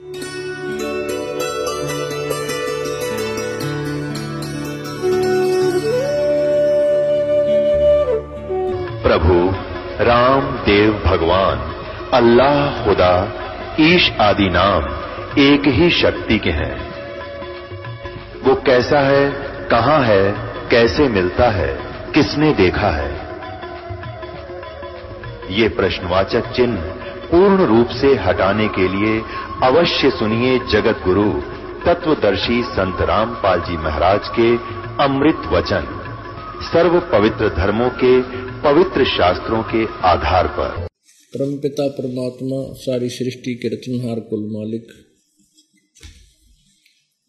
प्रभु, राम, देव, भगवान, अल्लाह, खुदा, ईश आदि नाम एक ही शक्ति के हैं। वो कैसा है, कहाँ है, कैसे मिलता है, किसने देखा है? ये प्रश्नवाचक चिन्ह पूर्ण रूप से हटाने के लिए अवश्य सुनिए जगत गुरु तत्वदर्शी संत रामपाल जी महाराज के अमृत वचन सर्व पवित्र धर्मों के पवित्र शास्त्रों के आधार पर। परम पिता परमात्मा, सारी सृष्टि के रचनहार कुल मालिक,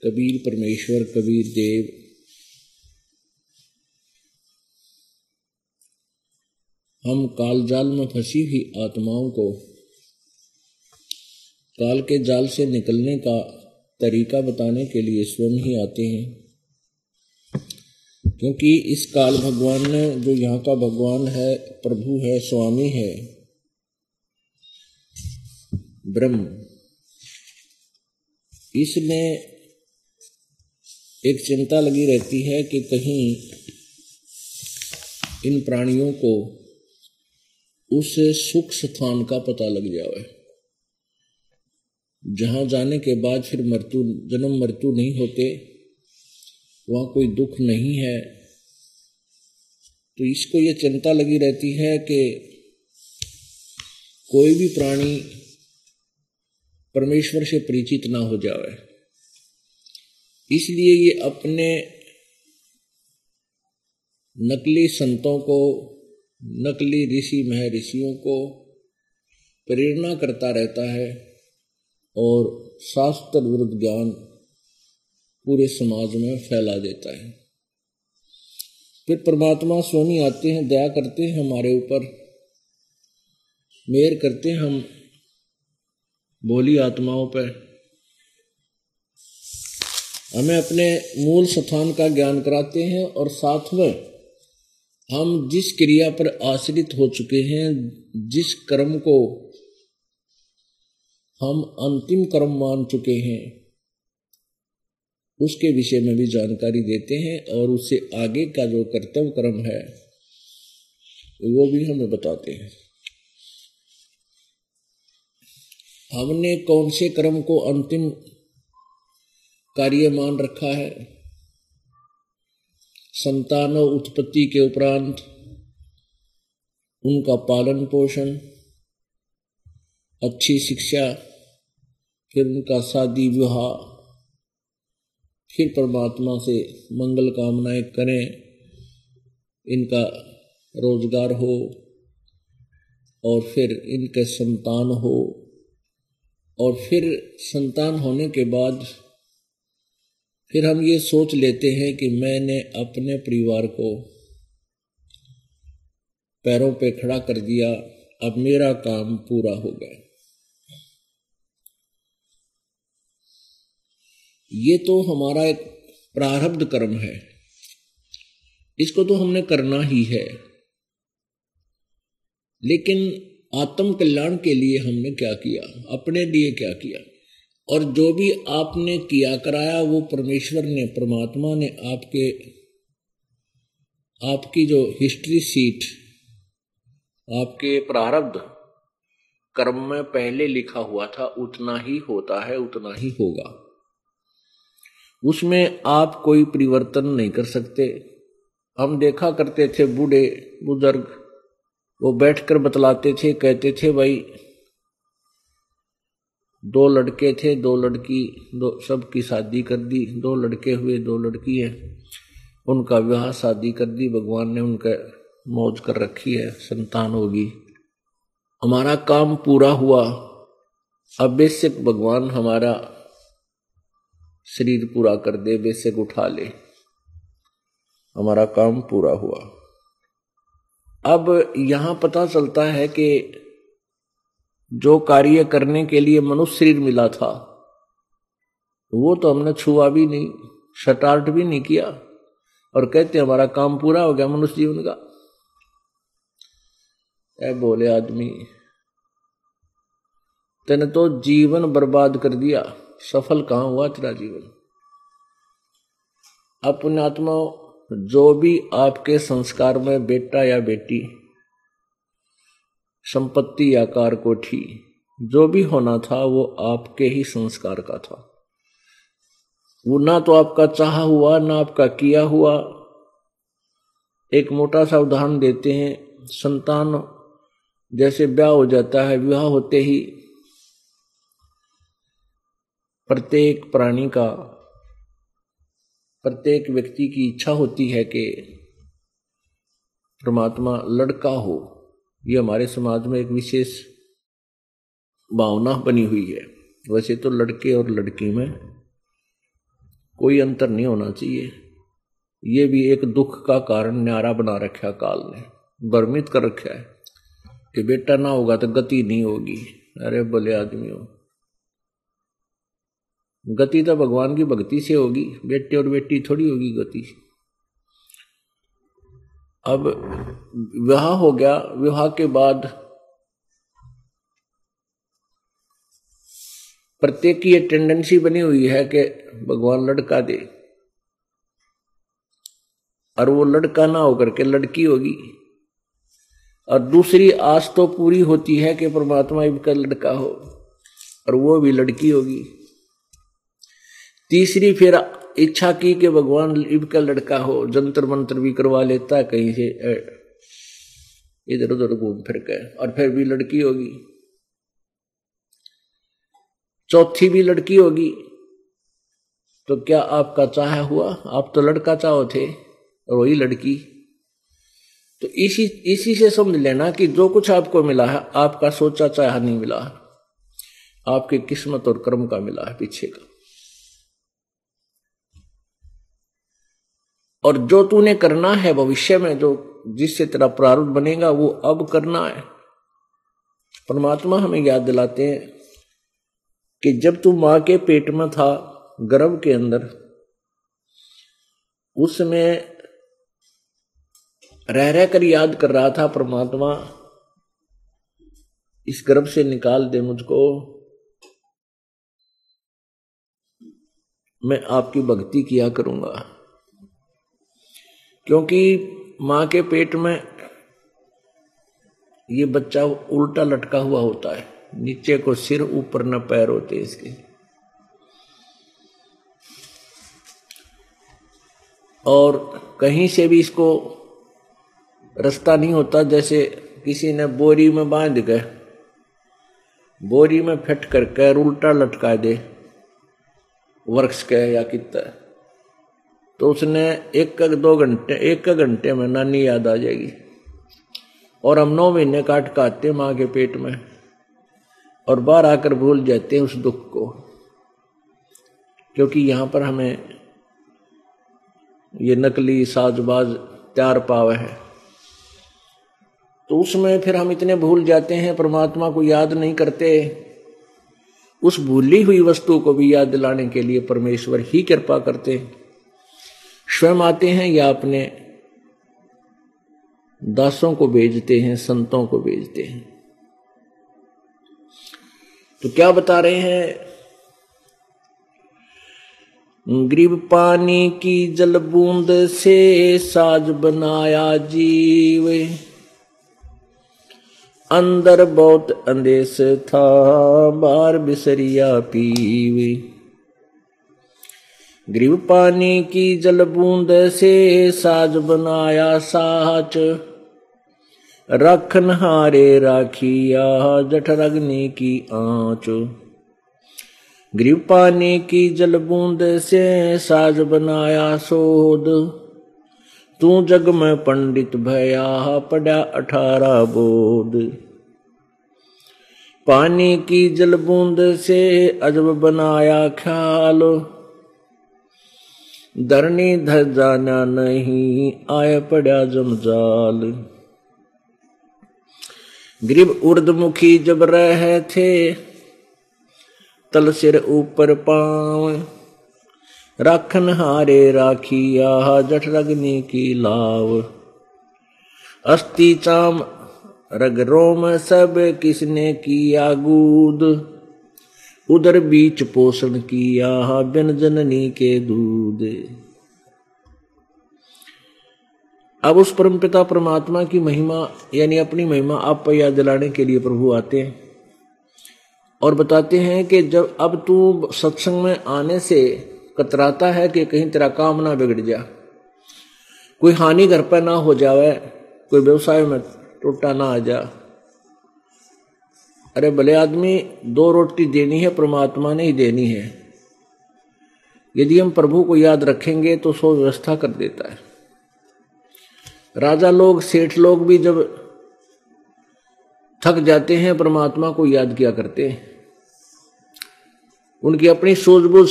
कबीर परमेश्वर, कबीर देव, हम कालजाल में फंसी हुई आत्माओं को काल के जाल से निकलने का तरीका बताने के लिए स्वयं ही आते हैं। क्योंकि इस काल भगवान ने, जो यहाँ का भगवान है, प्रभु है, स्वामी है, ब्रह्म, इसमें एक चिंता लगी रहती है कि कहीं इन प्राणियों को उस सुख स्थान का पता लग जाए जहाँ जाने के बाद फिर मृत्यु जन्म मृत्यु नहीं होते, वहाँ कोई दुख नहीं है। तो इसको ये चिंता लगी रहती है कि कोई भी प्राणी परमेश्वर से परिचित ना हो जाए इसलिए ये अपने नकली संतों को, नकली ऋषि महर्षियों को प्रेरणा करता रहता है और शास्त्र विरुद्ध ज्ञान पूरे समाज में फैला देता है। फिर परमात्मा सोनी आते हैं, दया करते हैं हमारे ऊपर मेहर करते हैं हम बोली आत्माओं पर हमें अपने मूल स्थान का ज्ञान कराते हैं और साथ में हम जिस क्रिया पर आश्रित हो चुके हैं, जिस कर्म को हम अंतिम कर्म मान चुके हैं। उसके विषय में भी जानकारी देते हैं और उससे आगे का जो कर्तव्य कर्म है, वो भी हमें बताते हैं। हमने कौन से कर्म को अंतिम कार्य मान रखा है? संतान उत्पत्ति के उपरांत उनका पालन पोषण अच्छी शिक्षा, फिर उनका शादी विवाह, फिर परमात्मा से मंगल कामनाएँ करें, इनका रोज़गार हो, और फिर इनके संतान हो। और फिर संतान होने के बाद फिर हम ये सोच लेते हैं कि मैंने अपने परिवार को पैरों पे खड़ा कर दिया, अब मेरा काम पूरा हो गया। ये तो हमारा एक प्रारब्ध कर्म है। इसको तो हमने करना ही है। लेकिन आत्म कल्याण के लिए हमने क्या किया? अपने लिए क्या किया? और जो भी आपने किया, कराया, वो परमेश्वर ने, परमात्मा ने आपके, आपकी जो हिस्ट्री सीट, आपके प्रारब्ध कर्म में पहले लिखा हुआ था, उतना ही होता है, उतना ही होगा। उसमें आप कोई परिवर्तन नहीं कर सकते। हम देखा करते थे बूढ़े बुज़ुर्ग, वो बैठकर बतलाते थे, कहते थे, भाई, दो लड़के थे, दो लड़की, दो, सबकी शादी कर दी, दो लड़के हुए, दो लड़की है। उनका विवाह, शादी कर दी, भगवान ने उनका मौज कर रखी है, संतान होगी। हमारा काम पूरा हुआ। अब बेसिक भगवान हमारा शरीर पूरा कर दे, बेशक उठा ले। हमारा काम पूरा हुआ। अब यहाँ पता चलता है कि जो कार्य करने के लिए मनुष्य शरीर मिला था, वो तो हमने छुआ भी नहीं, शटार्ट भी नहीं किया। और कहते हमारा काम पूरा हो गया मनुष्य जीवन का। ऐ बोले आदमी, तेने तो जीवन बर्बाद कर दिया। सफल कहाँ हुआ तेरा जीवन अपने आत्मा जो भी आपके संस्कार में बेटा या बेटी, संपत्ति या कार कोठी, जो भी होना था, वो आपके ही संस्कार का था। वो ना तो आपका चाह हुआ, ना आपका किया हुआ। एक मोटा सा उदाहरण देते हैं, संतान जैसे ब्याह हो जाता है, विवाह होते ही प्रत्येक प्राणी का, प्रत्येक व्यक्ति की इच्छा होती है कि परमात्मा लड़का हो। ये हमारे समाज में एक विशेष भावना बनी हुई है। वैसे तो लड़के और लड़की में कोई अंतर नहीं होना चाहिए। ये भी एक दुख का कारण न्यारा बना रखा काल ने। भ्रमित कर रखा है कि बेटा ना होगा तो गति नहीं होगी। अरे बोले आदमी हो। गति तो भगवान की भक्ति से होगी, बेटे और बेटी थोड़ी होगी गति अब विवाह हो गया, विवाह के बाद प्रत्येक की ये टेंडेंसी बनी हुई है कि भगवान लड़का दे, और वो लड़का ना होकर के लड़की होगी। और दूसरी आस तो पूरी होती है कि परमात्मा का लड़का हो, और वो भी लड़की होगी। तीसरी फिर इच्छा की कि भगवान इब का लड़का हो, जंतर मंत्र भी करवा लेता कहीं से इधर उधर घूम फिर के, और फिर भी लड़की होगी। चौथी भी लड़की होगी। तो क्या आपका चाह हुआ? आप तो लड़का चाहो थे और वही लड़की। तो इसी इसी से समझ लेना कि जो कुछ आपको मिला है, आपका सोचा चाह नहीं मिला आपकी किस्मत और कर्म का मिला है पीछे का। और जो तूने करना है भविष्य में, जो जिससे तेरा प्रारूप बनेगा, वो अब करना है। परमात्मा हमें याद दिलाते हैं कि जब तू माँ के पेट में था, गर्भ के अंदर उसमें रह रह कर याद कर रहा था परमात्मा, इस गर्भ से निकाल दे मुझको। मैं आपकी भक्ति किया करूँगा। क्योंकि माँ के पेट में ये बच्चा उल्टा लटका हुआ होता है। नीचे को सिर, ऊपर न पैर होते इसके। और कहीं से भी इसको रास्ता नहीं होता, जैसे किसी ने बोरी में बाँध के, बोरी में फिट करके उल्टा लटका दे वर्ष के या कितना। तो उसने एक दो घंटे, एक घंटे में नानी याद आ जाएगी। और हम नौ महीने काट काटते माँ के पेट में। और बाहर आकर भूल जाते हैं उस दुख को। क्योंकि यहाँ पर हमें ये नकली साजबाज त्यार पाव है। तो उसमें फिर हम इतने भूल जाते हैं, परमात्मा को याद नहीं करते। उस भूली हुई वस्तु को भी याद दिलाने के लिए परमेश्वर ही कृपा करते हैं। स्वयं आते हैं या अपने दासों को भेजते हैं, संतों को भेजते हैं? तो क्या बता रहे हैं? ग्रीब पानी की जल बूंद से साज बनाया जीव। अंदर बहुत अंदेश था बार बिसरिया पीवे। ग्रीव पानी की जल बूंद से साज बनाया साच रखन हारे राखिया जठर अग्नि की आँच ग्रीव पानी की जल बूंद से साज बनाया सोद तू जग में पंडित भया पड़ा अठारह बोध पानी की जल बूंद से अजब बनाया ख्याल धरनी धर जाना नहीं, आय पड़ा जमजाल। ग्रीब उर्दमुखी जब रहे थे, तल सिर ऊपर पाव। राखन हारे राखिया, जठ रगनी की लाव। अस्थि चाम, रग रोम सब किसने किया गूद। उदर बीच पोषण किया बिन जननी के दूध। अब उस परमपिता परमात्मा की महिमा, यानी अपनी महिमा आप पर याद दिलाने के लिए प्रभु आते हैं और बताते हैं कि जब अब तू सत्संग में आने से कतराता है कि कहीं तेरा काम ना बिगड़ जा, कोई हानि घर पर ना हो जावे, कोई व्यवसाय में टूटा ना आ जा अरे भले आदमी दो रोटी देनी है, परमात्मा ने ही देनी है। यदि हम प्रभु को याद रखेंगे तो सो व्यवस्था कर देता है। राजा लोग, सेठ लोग भी जब थक जाते हैं, परमात्मा को याद किया करते हैं। उनकी अपनी सूझबूझ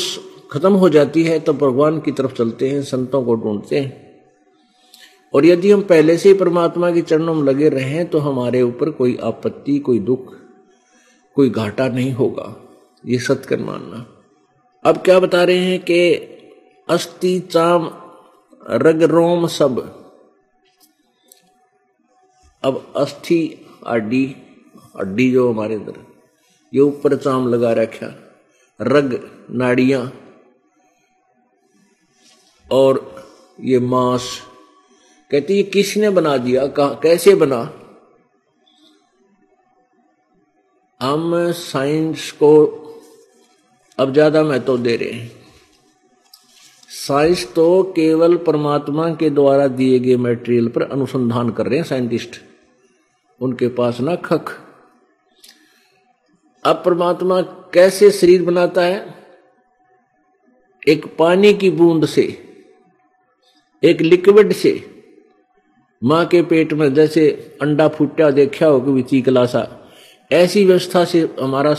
खत्म हो जाती है तो भगवान की तरफ़ चलते हैं, संतों को ढूंढते हैं। और यदि हम पहले से ही परमात्मा के चरणों में लगे रहे तो हमारे ऊपर कोई आपत्ति, कोई दुख कोई घाटा नहीं होगा, ये सत्कर मानना। अब क्या बता रहे हैं कि अस्थि, चाम, रग, रोम सब। अब अस्थि अड्डी अड्डी जो हमारे अंदर, ये ऊपर चाम लगा रखा, रग, नाड़ियाँ, और ये मांस। कहती ये किसने बना दिया? कहा, कैसे बना? हम साइंस को अब ज़्यादा महत्व दे रहे हैं। साइंस तो केवल परमात्मा के द्वारा दिए गए मटेरियल पर अनुसंधान कर रहे हैं साइंटिस्ट उनके पास ना खख। अब परमात्मा कैसे शरीर बनाता है? एक पानी की बूंद से, एक लिक्विड से। माँ के पेट में जैसे अंडा फूटा, देखा हो कि चीकला सा ऐसी व्यवस्था से हमारा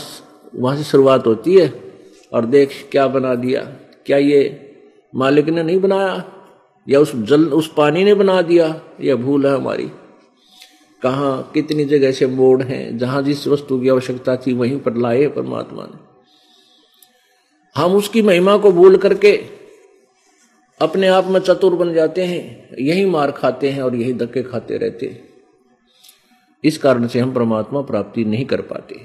वहाँ से शुरुआत होती है और देख क्या बना दिया। क्या ये मालिक ने नहीं बनाया? या उस जल, उस पानी ने बना दिया? या भूल है हमारी। कहा, कितनी जगह से मोड़ हैं? जहाँ जिस वस्तु की आवश्यकता थी, वहीं पर लाए परमात्मा ने। हम उसकी महिमा को भूल करके अपने आप में चतुर बन जाते हैं, यही मार खाते हैं और यही धक्के खाते रहते हैं। इस कारण से हम परमात्मा प्राप्ति नहीं कर पाते।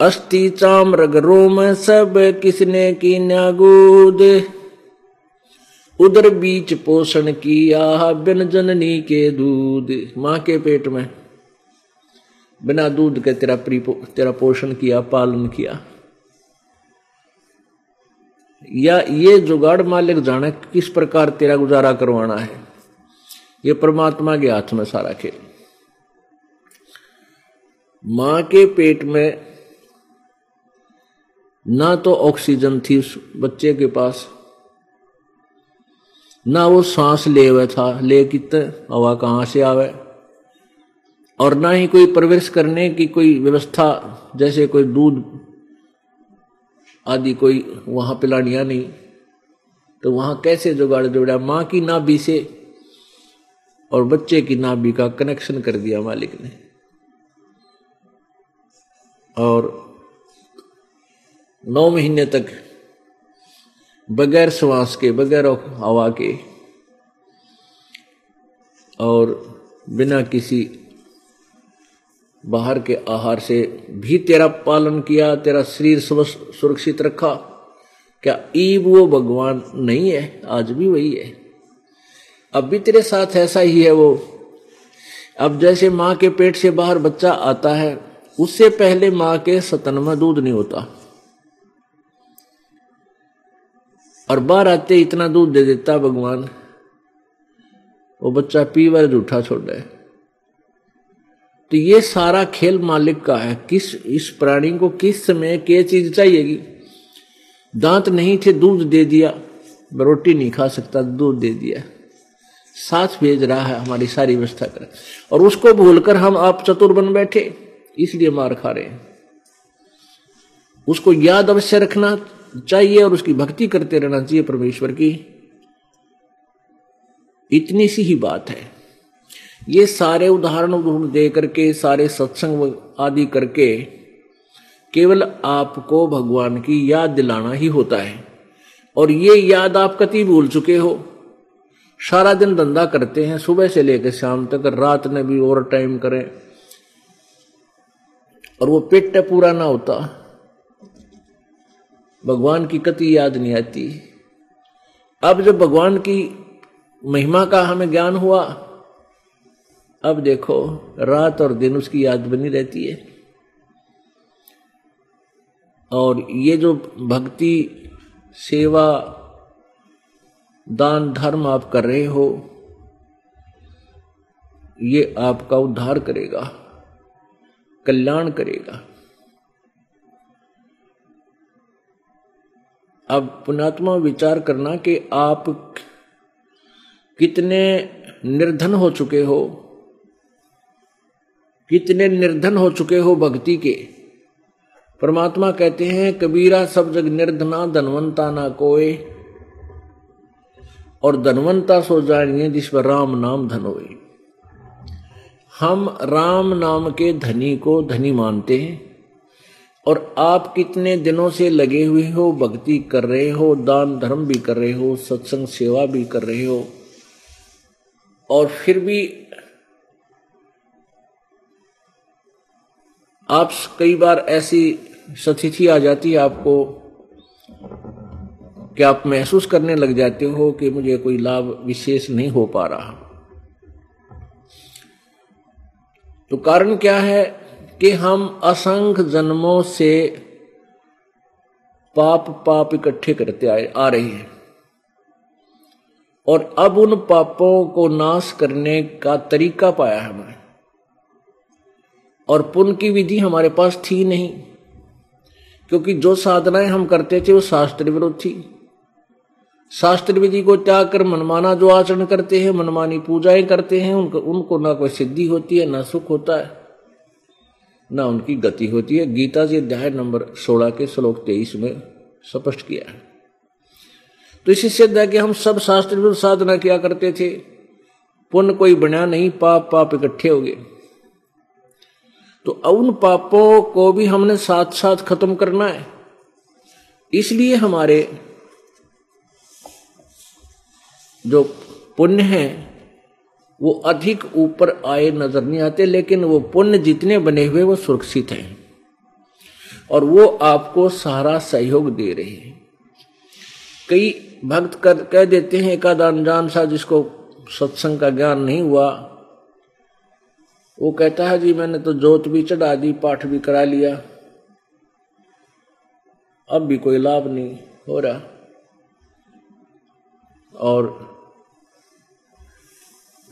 अस्थि चाम रग रोम सब किसने की न्यागूद उधर बीच पोषण किया बिन जननी के दूध। माँ के पेट में बिना दूध के तेरा तेरा पोषण किया, पालन किया। या ये जुगाड़ मालिक जाने किस प्रकार तेरा गुजारा करवाना है। ये परमात्मा के हाथ में सारा खेल। माँ के पेट में ना तो ऑक्सीजन थी उस बच्चे के पास, ना वो सांस ले हुए था, ले कितने, हवा कहाँ से आवे? और ना ही कोई प्रवेश करने की कोई व्यवस्था, जैसे कोई दूध आदि कोई वहाँ पिलानिया नहीं। तो वहाँ कैसे जुगाड़ जोड़ा? माँ की नाभि से और बच्चे की नाभि का कनेक्शन कर दिया मालिक ने। और नौ महीने तक बगैर श्वास के, बगैर हवा के और बिना किसी बाहर के आहार से भी तेरा पालन किया, तेरा शरीर सुरक्षित रखा। क्या ईब वो भगवान नहीं है? आज भी वही है। अब भी तेरे साथ ऐसा ही है वो। अब जैसे माँ के पेट से बाहर बच्चा आता है, उससे पहले माँ के सतन में दूध नहीं होता। और बाहर आते इतना दूध दे देता भगवान। वो बच्चा पी पीवर जूठा छोड़ है तो ये सारा खेल मालिक का है। किस, इस प्राणी को किस समय क्या चीज़ चाहिएगी? दांत नहीं थे, दूध दे दिया रोटी नहीं खा सकता, दूध दे दिया। साथ भेज रहा है हमारी सारी व्यवस्था कर। और उसको भूलकर हम आप चतुर बन बैठे, इसलिए मार खा रहे हैं। उसको याद अवश्य रखना चाहिए और उसकी भक्ति करते रहना चाहिए परमेश्वर की। इतनी सी ही बात है। ये सारे उदाहरण उदाहरण दे करके, सारे सत्संग आदि करके केवल आपको भगवान की याद दिलाना ही होता है। और ये याद आप कति भूल चुके हो। सारा दिन धंधा करते हैं, सुबह से लेकर शाम तक, रात में भी ओवर टाइम करें। और वो पेट पूरा ना होता। भगवान की कति याद नहीं आती। अब जब भगवान की महिमा का हमें ज्ञान हुआ अब देखो, रात और दिन उसकी याद बनी रहती है। और ये जो भक्ति, सेवा, दान, धर्म आप कर रहे हो, ये आपका उद्धार करेगा, कल्याण करेगा। अब पुणात्मा विचार करना कि आप कितने निर्धन हो चुके हो कितने निर्धन हो चुके हो भक्ति के। परमात्मा कहते हैं, कबीरा सब जग निर्धना, धनवंता ना कोय और धनवंता सो जानिए जिस पर राम नाम धन होए। हम राम नाम के धनी को धनी मानते हैं। और आप कितने दिनों से लगे हुए हो, भक्ति कर रहे हो, दान धर्म भी कर रहे हो, सत्संग सेवा भी कर रहे हो। और फिर भी आप कई बार ऐसी स्थिति आ जाती है आपको कि आप महसूस करने लग जाते हो कि मुझे कोई लाभ विशेष नहीं हो पा रहा। तो कारण क्या है कि हम असंख्य जन्मों से पाप पाप इकट्ठे करते आए आ रहे हैं। और अब उन पापों को नाश करने का तरीका पाया है हमें और पुण्य की विधि हमारे पास थी नहीं। क्योंकि जो साधनाएँ हम करते थे, वो शास्त्र विरुद्ध थी शास्त्र विधि को त्याग कर मनमाना जो आचरण करते हैं, मनमानी पूजाएँ करते हैं, उनको उनको ना कोई सिद्धि होती है, ना सुख होता है। ना उनकी गति होती है। गीता जी अध्याय नंबर सोलह के श्लोक तेईस में स्पष्ट किया है। तो इसी सिद्ध है कि हम सब शास्त्र विरुद्ध साधना किया करते थे? पुण्य कोई बना नहीं, पाप पाप इकट्ठे हो गए। तो उन पापों को भी हमने साथ साथ खत्म करना है। इसलिए हमारे जो पुण्य है, वो अधिक ऊपर आए नज़र नहीं आते, लेकिन वो पुण्य जितने बने हुए वो सुरक्षित हैं। और वो आपको सारा सहयोग दे रहे हैं। कई भक्त कर, कह देते हैं एक अनजान सा जिसको सत्संग का ज्ञान नहीं हुआ वो कहता है, जी, मैंने तो जोत भी चढ़ा दी, पाठ भी करा लिया। अब भी कोई लाभ नहीं हो रहा। और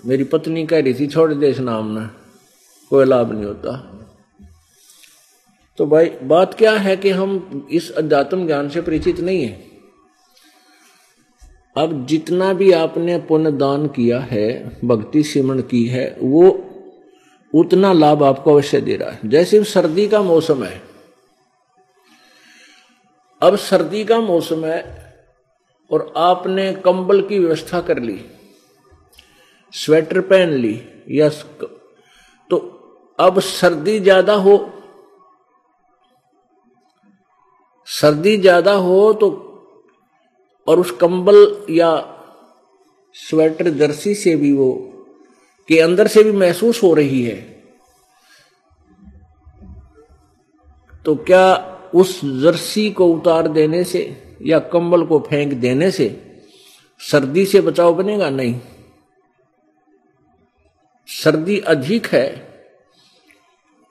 मेरी पत्नी कह रही थी, छोड़ दे इस नाम ने, कोई लाभ नहीं होता। तो भाई, बात क्या है कि हम इस अध्यात्म ज्ञान से परिचित नहीं है। अब जितना भी आपने पुण्य दान किया है, भक्ति सिमरण की है, वो उतना लाभ आपको अवश्य दे रहा है। जैसे सर्दी का मौसम है, अब सर्दी का मौसम है और आपने कंबल की व्यवस्था कर ली, स्वेटर पहन ली, या तो अब सर्दी ज़्यादा हो, सर्दी ज़्यादा हो तो और उस कंबल या स्वेटर जर्सी से भी वो के अंदर से भी महसूस हो रही है। तो क्या उस जर्सी को उतार देने से या कंबल को फेंक देने से सर्दी से बचाव बनेगा? नहीं। सर्दी अधिक है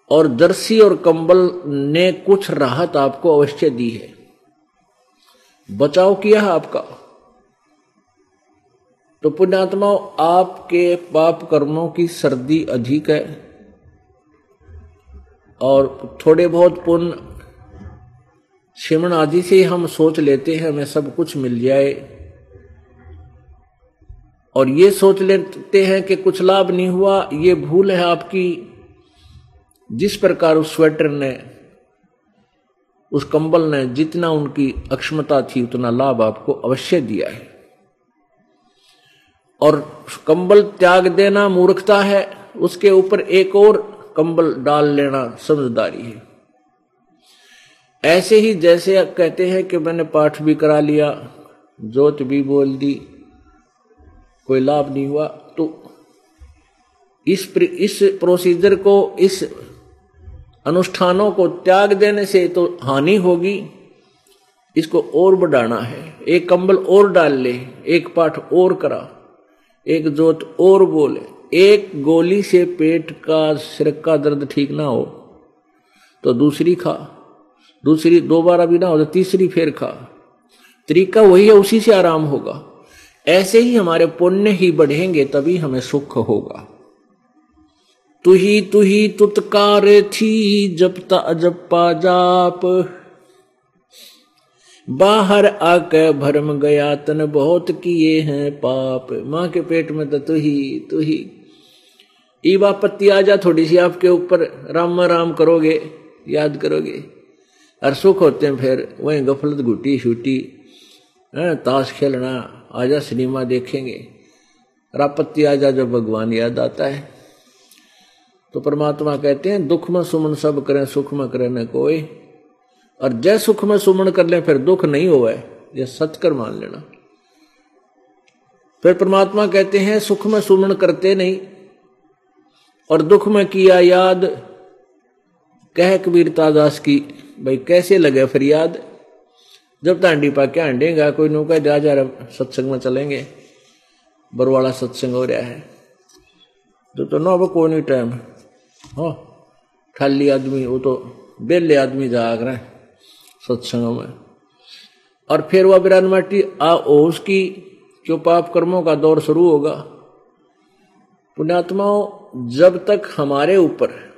और जर्सी और कंबल ने कुछ राहत आपको अवश्य दी है। बचाव किया है आपका। तो पुण्यात्माओं आपके पाप कर्मों की सर्दी अधिक है। और थोड़े बहुत पुण्य शिमण आदि से हम सोच लेते हैं, हमें सब कुछ मिल जाए। और ये सोच लेते हैं कि कुछ लाभ नहीं हुआ, ये भूल है आपकी। जिस प्रकार उस स्वेटर ने, उस कंबल ने जितना उनकी अक्षमता थी, उतना लाभ आपको अवश्य दिया है। और कंबल त्याग देना मूर्खता है, उसके ऊपर एक और कंबल डाल लेना समझदारी है। ऐसे ही जैसे आप कहते हैं कि मैंने पाठ भी करा लिया, जोत भी बोल दी, कोई लाभ नहीं हुआ तो इस इस प्रोसीजर को, इस अनुष्ठानों को त्याग देने से तो हानि होगी, इसको और बढ़ाना है। एक कंबल और डाल ले, एक पाठ और करा। एक जोत और बोले, एक गोली से पेट का, सिर का दर्द ठीक ना हो तो दूसरी खा। दूसरी दोबारा भी ना हो तो तीसरी फिर खा। तरीका वही है, उसी से आराम होगा। ऐसे ही हमारे पुण्य ही बढ़ेंगे, तभी हमें सुख होगा। तु ही तु तुतकार थी जपता अजपा जाप बाहर आके भरम गया, तन बहुत किए हैं पाप। माँ के पेट में तो तू ही तू ही। ईवा पत्ती आ जा थोड़ी सी आपके ऊपर। राम राम करोगे, याद करोगे। और सुख होते हैं फिर, वही गफलत घुटी छुटी। ताश खेलना, आजा सिनेमा देखेंगे। रापत्ती आ जा जब भगवान याद आता है। तो परमात्मा कहते हैं, दुख में सुमन सब करें, सुख में करें न कोई। और जय सुख में सुमन कर ले, फिर दुख नहीं है यह सत्कर मान लेना। फिर परमात्मा कहते हैं, सुख में सुमन करते नहीं, और दुख में किया याद। कह कबीरता दास की, भाई, कैसे लगे फिर याद? जब तांडी पा क्या हंडेगा, कोई नौका जा जा सत्संग में चलेंगे। बरवाड़ा सत्संग हो रहा है। तो तो ना कोई नहीं टाइम। हो खाली आदमी, वो तो बेले आदमी जाग रहे हैं। सत्संगों में। और फिर वह बिरान माटी आ उसकी जो पाप कर्मों का दौर शुरू होगा। पुण्यात्माओं, जब तक हमारे ऊपर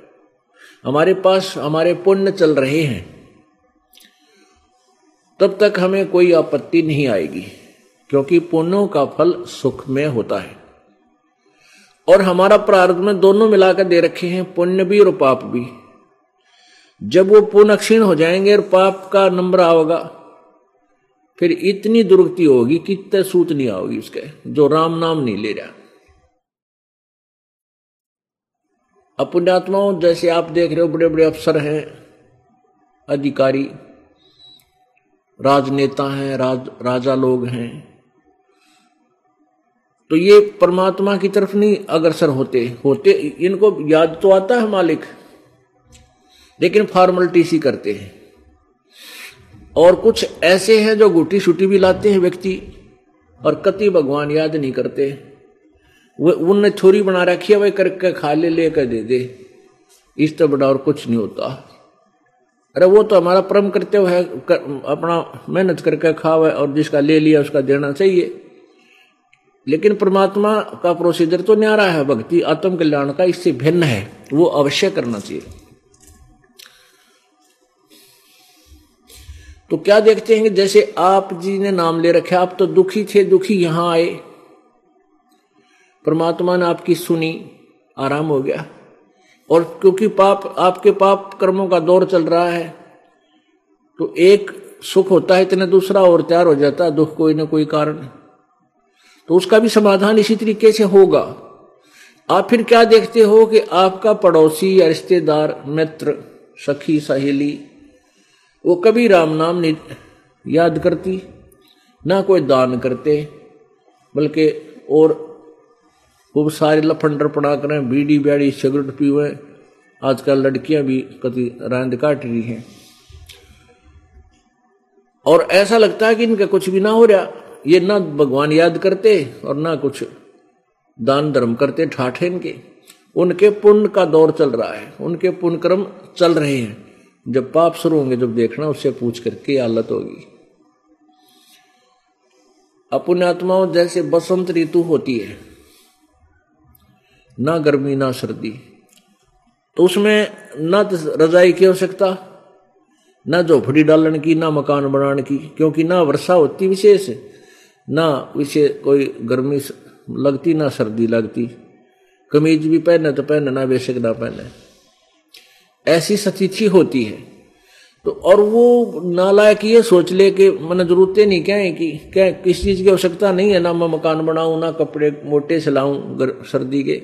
हमारे पास हमारे पुण्य चल रहे हैं, तब तक हमें कोई आपत्ति नहीं आएगी, क्योंकि पुण्यों का फल सुख में होता है। और हमारा प्रारंभ में दोनों मिलाकर दे रखे हैं, पुण्य भी और पाप भी। जब वो पुण्य क्षीण हो जाएँगे और पाप का नंबर आओगा, फिर इतनी दुर्गति होगी कितने सूत नहीं आओगी उसके, जो राम नाम नहीं ले रहा। अपुण्यात्माओं जैसे आप देख रहे हो बड़े बड़े अफसर हैं, अधिकारी, राजनेता हैं, राज, राजा लोग हैं। तो ये परमात्मा की तरफ़ नहीं अग्रसर होते होते, इनको याद तो आता है मालिक। लेकिन फॉर्मलिटी सी करते हैं। और कुछ ऐसे हैं जो गुटी शुटी भी लाते हैं व्यक्ति और कति भगवान याद नहीं करते। वो उनने छोरी बना रखी है वही करके खा ले लेकर दे दे। इस तो बड़ा और कुछ नहीं होता। अरे वो तो हमारा परम करते हुए है कर, अपना मेहनत करके खावे और जिसका ले लिया उसका देना चाहिए। लेकिन परमात्मा का प्रोसीजर तो न्यारा है भक्ति आत्म कल्याण का इससे भिन्न है। वो अवश्य करना चाहिए। तो क्या देखते हैं जैसे आप जी ने नाम ले रखे आप तो दुखी थे, दुखी यहाँ आए। परमात्मा ने आपकी सुनी, आराम हो गया। और क्योंकि पाप, आपके पाप कर्मों का दौर चल रहा है तो एक सुख होता है, इतना दूसरा और तैयार हो जाता है, दुख कोई ना कोई कारण। तो उसका भी समाधान इसी तरीके से होगा। आप फिर क्या देखते हो कि आपका पड़ोसी या रिश्तेदार, मित्र, सखी, सहेली वो कभी राम नाम नहीं याद करती, ना कोई दान करते, बल्कि और खूब सारे लफन पड़ा करें, बीड़ी ब्याड़ी, सिगरेट पीवे। आजकल लड़कियाँ भी कति रांद काट रही हैं। और ऐसा लगता है कि इनका कुछ भी ना हो रहा। ये ना भगवान याद करते और ना कुछ दान धर्म करते, ठाठे इनके। उनके पुण्य का दौर चल रहा है। उनके पुण्य कर्म चल रहे हैं। जब पाप शुरू होंगे, जब देखना, उससे पूछ करके हालत होगी। अपुण्यात्माओं जैसे बसंत ऋतु होती है, ना गर्मी, ना सर्दी तो उसमें ना तो रजाई की आवश्यकता, ना झोपड़ी डालने की, ना मकान बनाने की, क्योंकि ना वर्षा होती विशेष, ना विशेष कोई गर्मी लगती, ना सर्दी लगती। कमीज भी पहने तो पहने, ना बेशक ना पहने। ऐसी स्थिति होती है। तो और वो नालायक ये सोच ले कि मैंने जरूरतें नहीं, क्या है कि, क्या किस चीज़ की आवश्यकता नहीं है ना मैं मकान बनाऊँ, ना कपड़े मोटे सिलाऊं सर्दी के।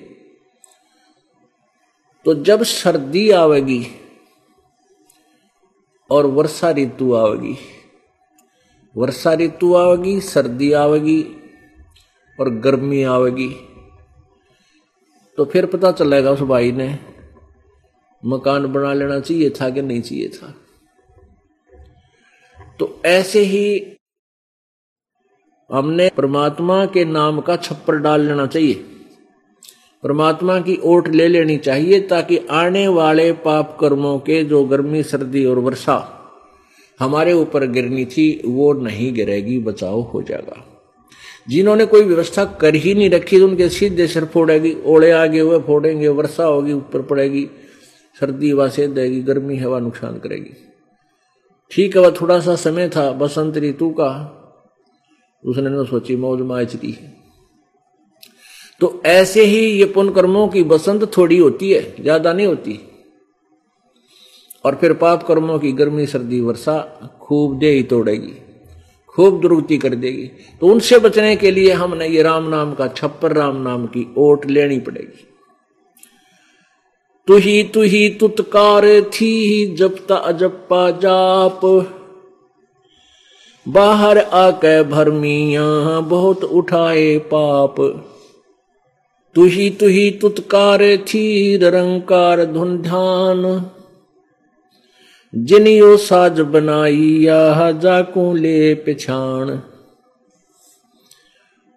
तो जब सर्दी आवेगी और वर्षा ऋतु आवेगी, वर्षा ऋतु आवेगी, सर्दी आवेगी और गर्मी आवेगी तो फिर पता चलेगा उस भाई ने मकान बना लेना चाहिए था कि नहीं चाहिए था? तो ऐसे ही हमने परमात्मा के नाम का छप्पर डाल लेना चाहिए। परमात्मा की ओट ले लेनी चाहिए ताकि आने वाले पाप कर्मों के जो गर्मी, सर्दी और वर्षा हमारे ऊपर गिरनी थी, वो नहीं गिरेगी, बचाव हो जाएगा। जिन्होंने कोई व्यवस्था कर ही नहीं रखी तो उनके सीधे सिर फोड़ेगी, ओले आगे हुए, फोड़ेंगे, वर्षा होगी, ऊपर पड़ेगी। सर्दी हवा से देगी गर्मी हवा नुकसान करेगी। ठीक है, वह थोड़ा सा समय था, बसंत ऋतु का। उसने न सोची, मौज माच दी तो ऐसे ही ये कर्मों की बसंत थोड़ी होती है, ज़्यादा नहीं होती। और फिर पाप कर्मों की गर्मी, सर्दी, वर्षा खूब दे ही तोड़ेगी, खूब दुर्गति कर देगी। तो उनसे बचने के लिए हमने ये राम नाम का, छप्पर राम नाम की ओट लेनी पड़ेगी। तुही तुही तुतकार थी जपता अजप्पा जाप। बाहर आके भरमिया बहुत उठाए पाप। तुही तुही तुतकार थी रंकार धुन ध्यान जिनियो साज बनाई या जाकू ले पिछाण।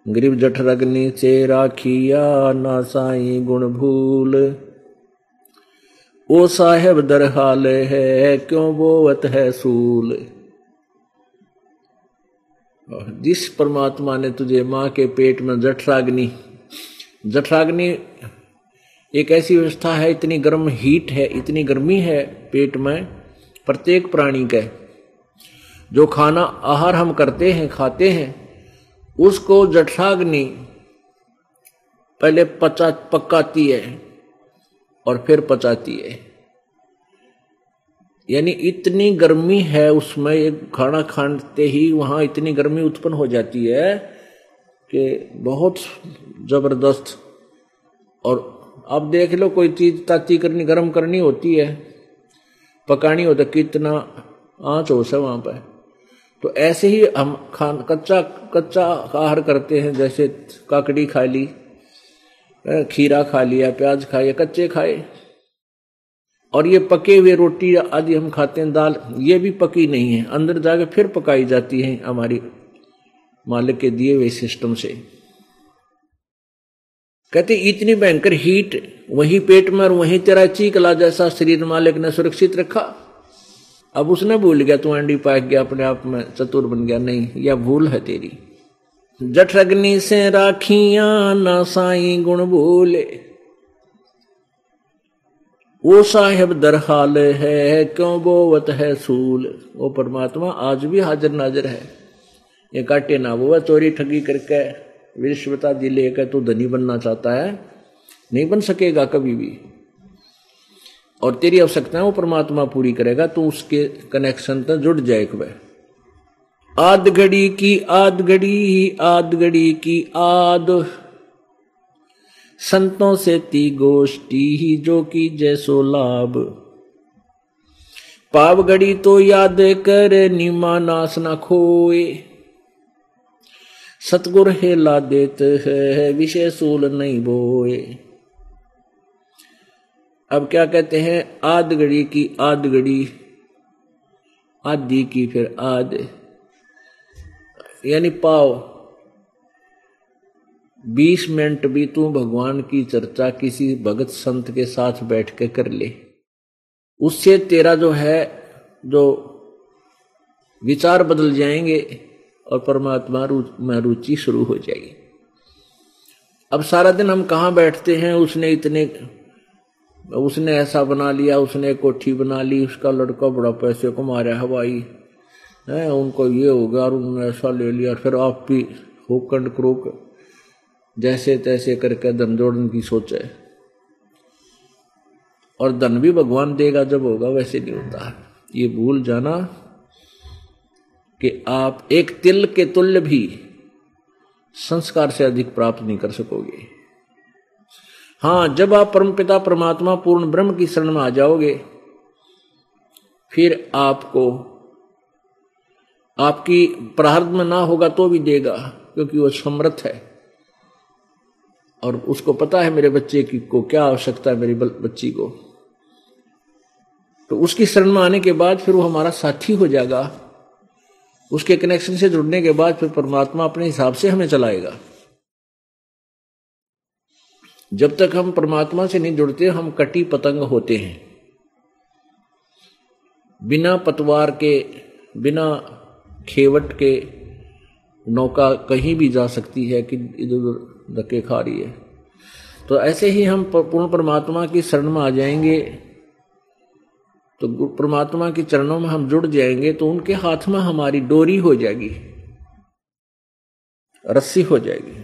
गरीब जठ रगनी से राखिया ना साई गुण भूल। ओ साहेब दरहाल है, क्यों बोवत है सूल? जिस परमात्मा ने तुझे माँ के पेट में जठराग्नि जठराग्नि एक ऐसी व्यवस्था है, इतनी गर्म हीट है, इतनी गर्मी है पेट में, प्रत्येक प्राणी के। जो खाना आहार हम करते हैं, खाते हैं, उसको जठराग्नि पहले पचा, पकाती है। और फिर पचाती है। यानी इतनी गर्मी है उसमें एक खाना खाते ही वहाँ इतनी गर्मी उत्पन्न हो जाती है कि बहुत ज़बरदस्त। और अब देख लो, कोई चीज़ ताती करनी, गर्म करनी होती है, पकानी हो तो कितना आँच हो से वहाँ पर। तो ऐसे ही हम खान, कच्चा कच्चा आहार करते हैं, जैसे काकड़ी खा ली खीरा खा लिया, प्याज खाए कच्चे खाए। और ये पके हुए रोटी आदि हम खाते हैं, दाल, ये भी पकी नहीं है। अंदर जाके फिर पकाई जाती है हमारी मालिक के दिए हुए सिस्टम से। कहते, इतनी भयंकर हीट वही पेट में और वही तेरा चीकला जैसा शरीर मालिक ने सुरक्षित रखा। अब उसने भूल गया, तू अंडी पाक गया अपने आप में, चतुर बन गया, नहीं, यह भूल है तेरी। जठरग्नि से राखिया ना साई गुण भूले वो साहेब दरहाल है, क्यों बोवत है सूल? वो परमात्मा आज भी हाजिर नाजिर है। ये काटे ना वो चोरी ठगी करके विश्वता दी लेकर तू धनी बनना चाहता है। नहीं बन सकेगा कभी भी। और तेरी आवश्यकताएँ वो परमात्मा पूरी करेगा तो उसके कनेक्शन तक जुड़ जाए वह आद घड़ी की आद घड़ी आद घड़ी की आद। संतों से ती गोष्ठी ही जो की जैसो लाभ। पाव घड़ी तो याद कर, निमा नास ना खोए। सतगुर हेला देत है, विषय सूल नहीं बोए। अब क्या कहते हैं? आद घड़ी की आद घड़ी आदि की फिर आद। यानी पाव बीस मिनट भी तू भगवान की चर्चा किसी भगत संत के साथ बैठ के कर ले। उससे तेरा जो है, जो विचार बदल जाएँगे और परमात्मा में रुचि शुरू हो जाएगी। अब सारा दिन हम कहाँ बैठते हैं, उसने इतने, उसने ऐसा बना लिया, उसने कोठी बना ली, उसका लड़का बड़ा पैसे कमा रहा हवाई। है, उनको ये हो गया और उन्होंने ऐसा ले लिया फिर आप भी होकंड क्रोक, जैसे तैसे करके धन जोड़ने की सोच। है और धन भी भगवान देगा, जब होगा वैसे नहीं होता। ये भूल जाना कि आप एक तिल के तुल्य भी संस्कार से अधिक प्राप्त नहीं कर सकोगे। हाँ जब आप परमपिता परमात्मा, पूर्ण ब्रह्म की शरण में आ जाओगे, फिर आपको आपकी प्रारंभ में ना होगा तो भी देगा, क्योंकि वो समर्थ है। और उसको पता है मेरे बच्चे की को क्या आवश्यकता है मेरी बच्ची को। तो उसकी शरण में आने के बाद फिर वो हमारा साथी हो जाएगा। उसके कनेक्शन से जुड़ने के बाद फिर परमात्मा अपने हिसाब से हमें चलाएगा। जब तक हम परमात्मा से नहीं जुड़ते, हम कटी पतंग होते हैं। बिना पतवार के, बिना खेवट के नौका कहीं भी जा सकती है कि इधर उधर धक्के खा रही है। तो ऐसे ही हम पूर्ण परमात्मा की शरण में आ जाएँगे। तो परमात्मा के चरणों में हम जुड़ जाएँगे तो उनके हाथ में हमारी डोरी हो जाएगी, रस्सी हो जाएगी।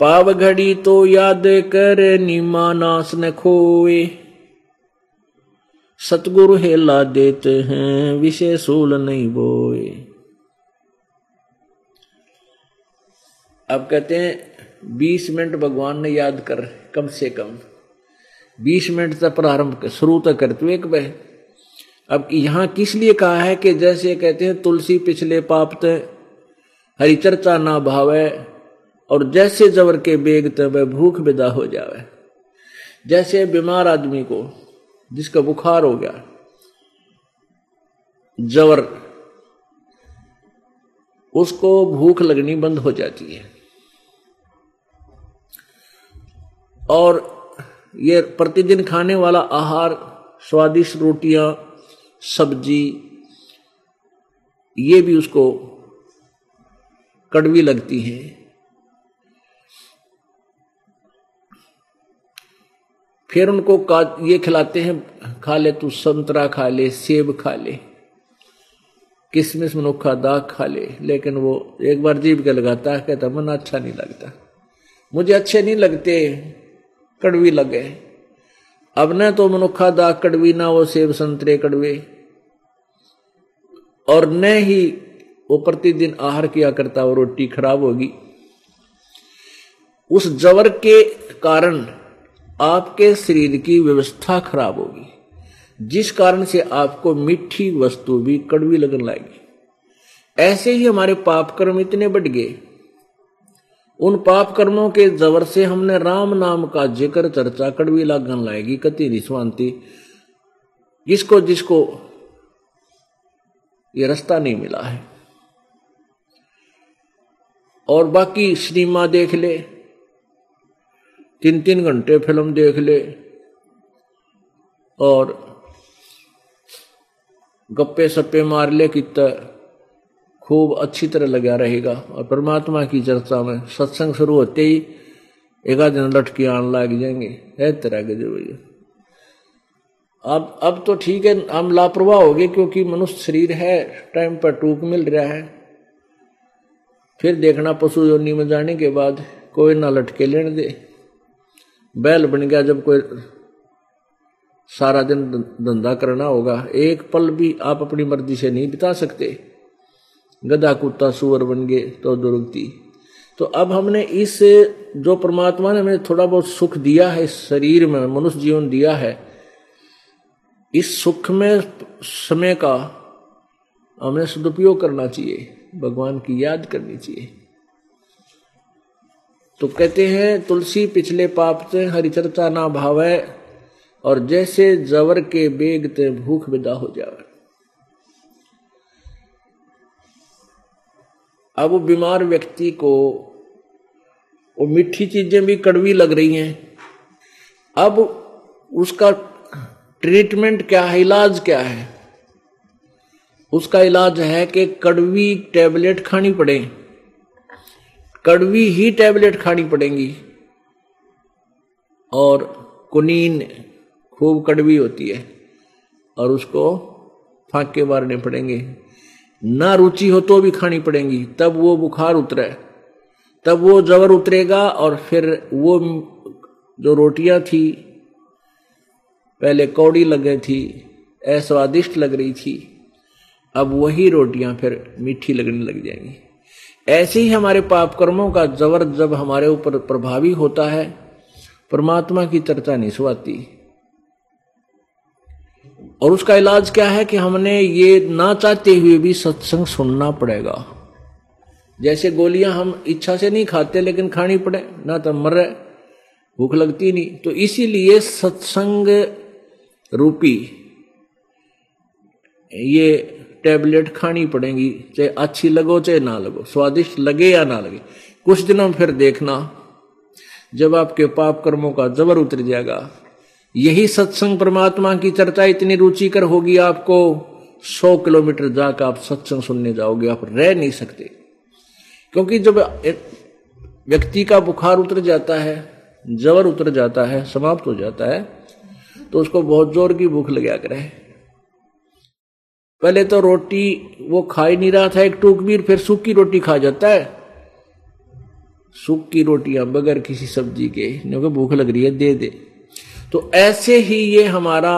पाव घड़ी तो याद कर, निमा नास न खोए। सतगुरु हेला देते हैं, विषय सूल नहीं बोए। अब कहते हैं, बीस मिनट भगवान ने याद कर, कम से कम। बीस मिनट तक प्रारंभ शुरू तक करते एक बह। अब यहाँ किस लिए कहा है कि जैसे कहते हैं, तुलसी पिछले पाप हरि चर्चा ना भावे, और जैसे जवर के बेग वह भूख विदा हो जावे। जैसे बीमार आदमी को जिसका बुखार हो गया जवर उसको भूख लगनी बंद हो जाती है। और ये प्रतिदिन खाने वाला आहार, स्वादिष्ट रोटियाँ, सब्ज़ी, ये भी उसको कड़वी लगती हैं। फिर उनको का, ये खिलाते हैं, खा ले तू संतरा खा ले, सेब खा ले किसमिस मनुखा दाग खा ले। लेकिन वो एक बार जीव के लगाता है, कहता, मन अच्छा नहीं लगता। मुझे अच्छे नहीं लगते, कड़वी लगे। अब न तो मनुखा दाग कड़वी, ना वो सेब संतरे कड़वे। और न ही वो प्रतिदिन आहार किया करता, वो रोटी खराब होगी। उस जवर के कारण आपके शरीर की व्यवस्था खराब होगी, जिस कारण से आपको मीठी वस्तु भी कड़वी लगन लगेगी ऐसे ही हमारे पाप कर्म इतने बढ़ गए। उन पाप कर्मों के जबर से हमने राम नाम का ज़िक्र, चर्चा कड़वी लागन लाएगी, कति निस्वांति जिसको जिसको ये रास्ता नहीं मिला है। और बाकी सिनेमा देख ले तीन तीन घंटे फ़िल्म देख ले और गप्पे सप्पे मार ले कितना खूब अच्छी तरह लगा रहेगा। और परमात्मा की चर्चा में सत्संग शुरू होते ही एक आध दिन लटकी आने लग जाएँगे। है तरह के जो। भैया अब अब तो ठीक है, हम लापरवाह हो गए क्योंकि मनुष्य शरीर है, टाइम पर टूक मिल रहा है। फिर देखना पशु योनि में जाने के बाद कोई ना लटके लेने दे। बैल बन गया, जब कोई सारा दिन धंधा करना होगा, एक पल भी आप अपनी मर्ज़ी से नहीं बिता सकते। गधा, कुत्ता, सुअर बन गए तो दुर्गति। तो अब हमने इस, जो परमात्मा ने हमें थोड़ा बहुत सुख दिया है, इस शरीर में, मनुष्य जीवन दिया है, इस सुख में समय का हमें सदुपयोग करना चाहिए, भगवान की याद करनी चाहिए। तो कहते हैं, तुलसी पिछले पाप से हरिचरता ना भावे, और जैसे जवर के बेग ते भूख विदा हो जावे। अब बीमार व्यक्ति को, वो मीठी चीज़ें भी कड़वी लग रही हैं। अब उसका ट्रीटमेंट क्या है, इलाज क्या है? उसका इलाज है कि कड़वी टेबलेट खानी पड़े। कड़वी ही टैबलेट खानी पड़ेंगी। और कुनीन खूब कड़वी होती है, और उसको फाके मारने पड़ेंगे। ना रुचि हो तो भी खानी पड़ेंगी। तब वो बुखार उतरे, तब वो जबर उतरेगा, और फिर वो जो रोटियाँ थी, पहले कौड़ी लग गई थी अस्वादिष्ट लग रही थी, अब वही रोटियाँ फिर मीठी लगने लग जाएँगी। ऐसे ही हमारे पाप कर्मों का जबर जब हमारे ऊपर प्रभावी होता है, परमात्मा की चर्चा नहीं सुहाती और उसका इलाज क्या है कि हमने ये ना चाहते हुए भी सत्संग सुनना पड़ेगा। जैसे गोलियाँ हम इच्छा से नहीं खाते लेकिन खानी पड़े, ना तो मर रहे, भूख लगती नहीं। तो इसीलिए सत्संग रूपी ये टेबलेट खानी पड़ेगी, चाहे अच्छी लगो चाहे ना लगो, स्वादिष्ट लगे या ना लगे। कुछ दिनों में फिर देखना, जब आपके पाप कर्मों का जबर उतर जाएगा। यही सत्संग परमात्मा की चर्चा इतनी रुचिकर होगी आपको, सौ किलोमीटर जाकर आप सत्संग सुनने जाओगे, आप रह नहीं सकते। क्योंकि जब व्यक्ति का बुखार उतर जाता है, जबर उतर जाता है, समाप्त हो जाता है तो उसको बहुत ज़ोर की भूख लगा करे पहले तो रोटी वो खा ही नहीं रहा था, एक टूकबीर, फिर सूखी रोटी खा जाता है। सूखी रोटियाँ बगैर किसी सब्ज़ी के क्योंकि भूख लग रही है, दे दे। तो ऐसे ही ये हमारा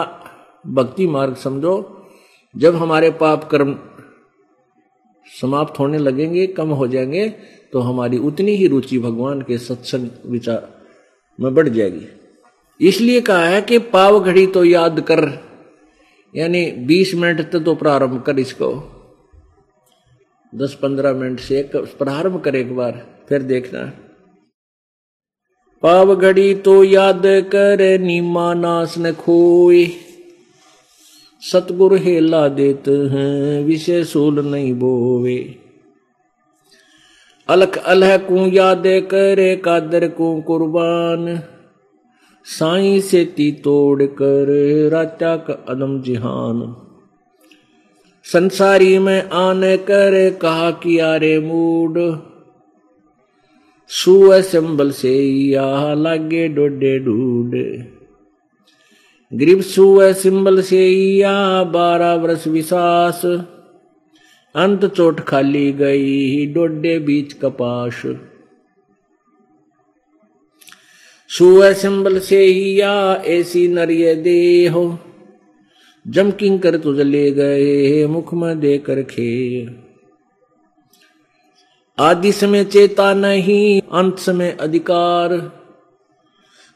भक्ति मार्ग समझो, जब हमारे पाप कर्म समाप्त होने लगेंगे, कम हो जाएँगे तो हमारी उतनी ही रुचि भगवान के सत्संग विचार में बढ़ जाएगी। इसलिए कहा है कि पाव घड़ी तो याद कर यानी 20 मिनट तक तो प्रारंभ कर इसको। 10-15 मिनट से एक प्रारंभ कर एक बार, फिर देखना। पाव घड़ी तो याद कर, नीमा नास न खोए सतगुरु हेला देते हैं, विषय सूल नहीं बोवे। अलख अलह को याद करे, कादर को कुर्बान। साई से ती तोड़ कर राजा का अदम जिहान। संसारी में आने कर कहा कि यारे मूड। सुअ संबल से या लागे डोडे ढूड ग्रीब सुअ सिंबल से या बारह वर्ष विशास अंत चोट खाली गई डोडे बीच कपाश। सिंबल से ही या ऐसी नरिय दे हो जमकिंग कर तुझ ले गए मुख में देकर खे आदि समय चेता नहीं, अंत समय अधिकार।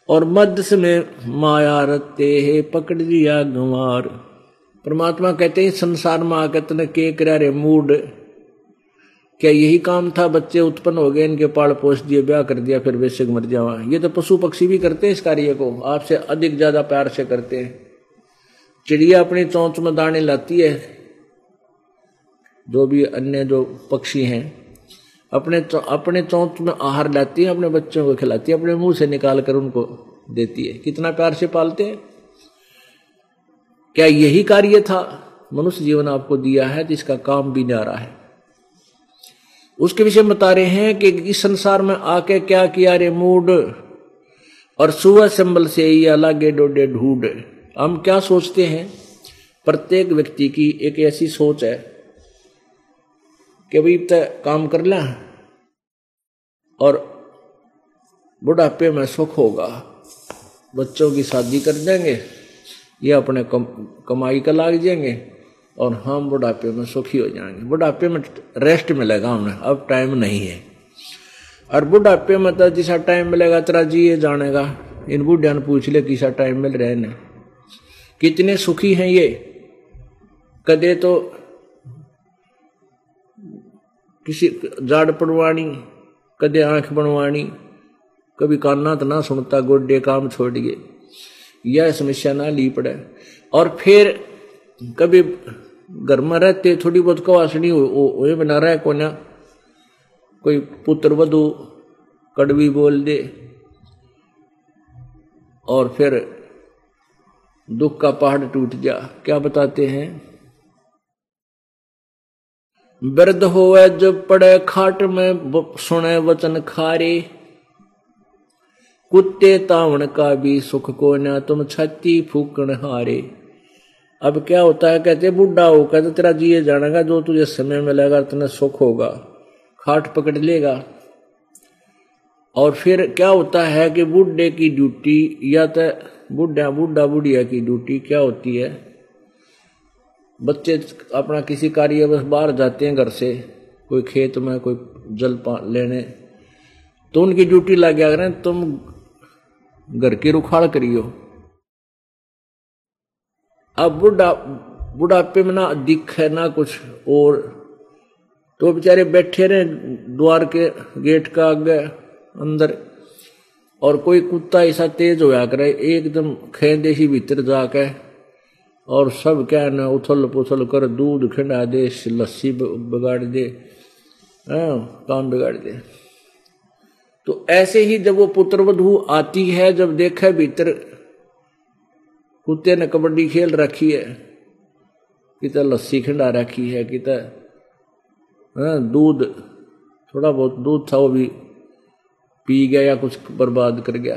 और मध्य समय माया रते है, पकड़ दिया गंवार। परमात्मा कहते हैं, संसार में आकर तने के करे मूड। क्या यही काम था? बच्चे उत्पन्न हो गए, इनके पाल पोष दिए, ब्याह कर दिया, फिर वैसे मर जावा। ये तो पशु पक्षी भी करते हैं इस कार्य को। आपसे अधिक ज़्यादा प्यार से करते हैं। चिड़िया अपनी चौंच में दाने लाती है। जो भी अन्य जो पक्षी हैं, अपने अपने चौंच में आहार लाती है, अपने बच्चों को खिलाती है, अपने मुँह से निकाल कर उनको देती है। कितना प्यार से पालते हैं? क्या यही कार्य था? मनुष्य जीवन आपको दिया है, जिसका काम भी न्यारा है। उसके विषय में बता रहे हैं कि इस संसार में आके क्या किया रे मूड? और सुबह संबल से ही अलगे डोडे ढूंढ। हम क्या सोचते हैं? प्रत्येक व्यक्ति की एक ऐसी सोच है कि भाई काम कर लें और बुढ़ापे में सुख होगा। बच्चों की शादी कर देंगे ये अपने कम, कमाई का लाग जाएँगे। और हम बुढ़ापे में सुखी हो जाएँगे। बुढ़ापे में रेस्ट मिलेगा हमें अब टाइम नहीं है। और बुढ़ापे में तो जिसा टाइम मिलेगा, तेरा जी ये जानेगा, इन बुढ़िया ने पूछ ले किसा टाइम मिल रहे ने। कितने सुखी हैं ये। कदे तो किसी जाड़ पड़वाणी कदे आँख बनवाणी कभी काना तो ना सुनता, गोडे काम छोड़िए। यह समस्या ना ली पड़े। और फिर कभी घर में रहते थोड़ी बहुत कवासनी हो बना रहा है कोना कोई पुत्र वधु, कड़वी बोल दे। और फिर दुख का पहाड़ टूट जा। क्या बताते हैं? वृद्ध होवे जब पड़े खाट में सुने वचन खारे। कुत्ते तावण का भी सुख को न तुम छत्ती फूकण हारे। अब क्या होता है, कहते बुढ़ा हो, कहते तेरा जिए जानेगा, जो तुझे समय मिलेगा तुम्हें सुख होगा, खाट पकड़ लेगा। और फिर क्या होता है कि बुढ़े की ड्यूटी, या तो बुढ़ा बुढ़ा, बुढ़िया की ड्यूटी, क्या होती है? बच्चे अपना किसी कार्य बस बाहर जाते हैं घर से, कोई खेत में, कोई जल लेने तो उनकी ड्यूटी लग गया करें तुम घर की रुखाड़ करियो। अब बुढ़ा बुढ़ापे में ना दिख है ना कुछ और। तो बेचारे बैठे रहे द्वार के गेट का आगे अंदर। और कोई कुत्ता ऐसा तेज होया करे एकदम खेदे ही भीतर जाके। और सब क्या न उथल पुथल कर दूध खिंडा दे लस्सी बिगाड़ दे हाँ, काम बिगाड़ दे। तो ऐसे ही जब वो पुत्रवधु आती है जब देखा भीतर कुत्ते ने कबड्डी खेल रखी है। कित लस्सी खिंडा रखी है कित हाँ, दूध थोड़ा बहुत दूध था वो भी पी गया या कुछ बर्बाद कर गया।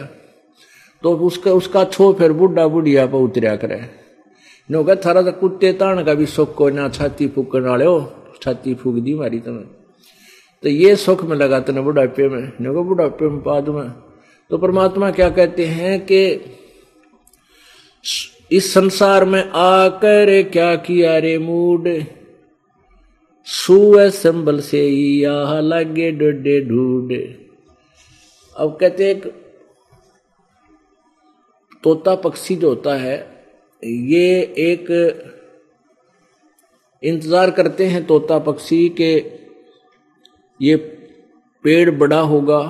तो उसका उसका छो फिर बुढ़ा बुढ़िया पर उतरिया करे। नो कह थारा तो कुत्ते ताण का भी सुख को ना छाती फूकने वाले हो छाती फूक दी मारी तुम्हें तो ये सुख में लगा तेने बुढ़ापे में। नो बुढ़ापे में पाद में। तो परमात्मा क्या कहते हैं कि इस संसार में आकर क्या किया रे मूड? सुअ संबल से यह लगे डोडे ढूंढ। अब कहते एक तोता पक्षी जो होता है, ये एक इंतज़ार करते हैं तोता पक्षी के ये पेड़ बड़ा होगा,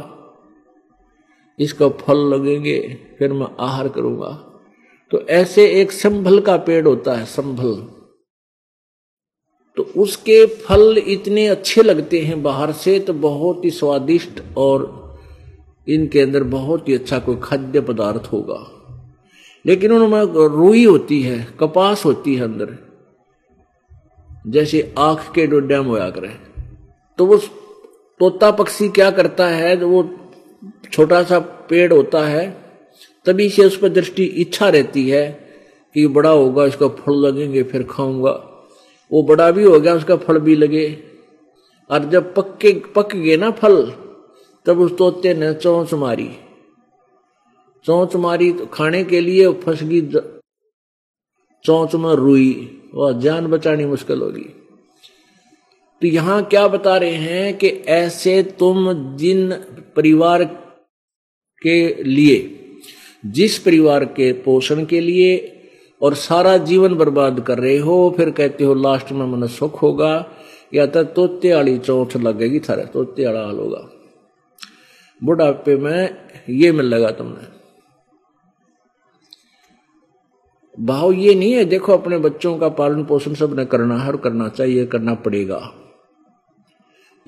इसका फल लगेंगे, फिर मैं आहार करूँगा। तो ऐसे एक संभल का पेड़ होता है, संभल। तो उसके फल इतने अच्छे लगते हैं बाहर से तो बहुत ही स्वादिष्ट और इनके अंदर बहुत ही अच्छा कोई खाद्य पदार्थ होगा। लेकिन उनमें रुई होती है, कपास होती है अंदर। जैसे आँख के डोड्याम होया करे तो वो तोता पक्षी क्या करता है जो वो छोटा सा पेड़ होता है तभी से उस पर दृष्टि इच्छा रहती है कि बड़ा होगा, इसका फल लगेंगे, फिर खाऊँगा। वो बड़ा भी हो गया, उसका फल भी लगे। और जब पक्के, पक गए ना फल, तब उस तोते ने चौंच मारी। चौंच मारी तो खाने के लिए फंस गई चौंच में रुई। वह जान बचानी मुश्किल होगी। तो यहाँ क्या बता रहे हैं कि ऐसे तुम जिन परिवार के लिए जिस परिवार के पोषण के लिए और सारा जीवन बर्बाद कर रहे हो, फिर कहते हो, लास्ट में मन सुख होगा। या तो तोते वाली चौथ लगेगी, थारे तोते वाला हाल होगा। बुढ़ापे में ये मिल लगा तुमने। भाव ये नहीं है, देखो, अपने बच्चों का पालन पोषण सबने करना है और करना चाहिए, करना पड़ेगा।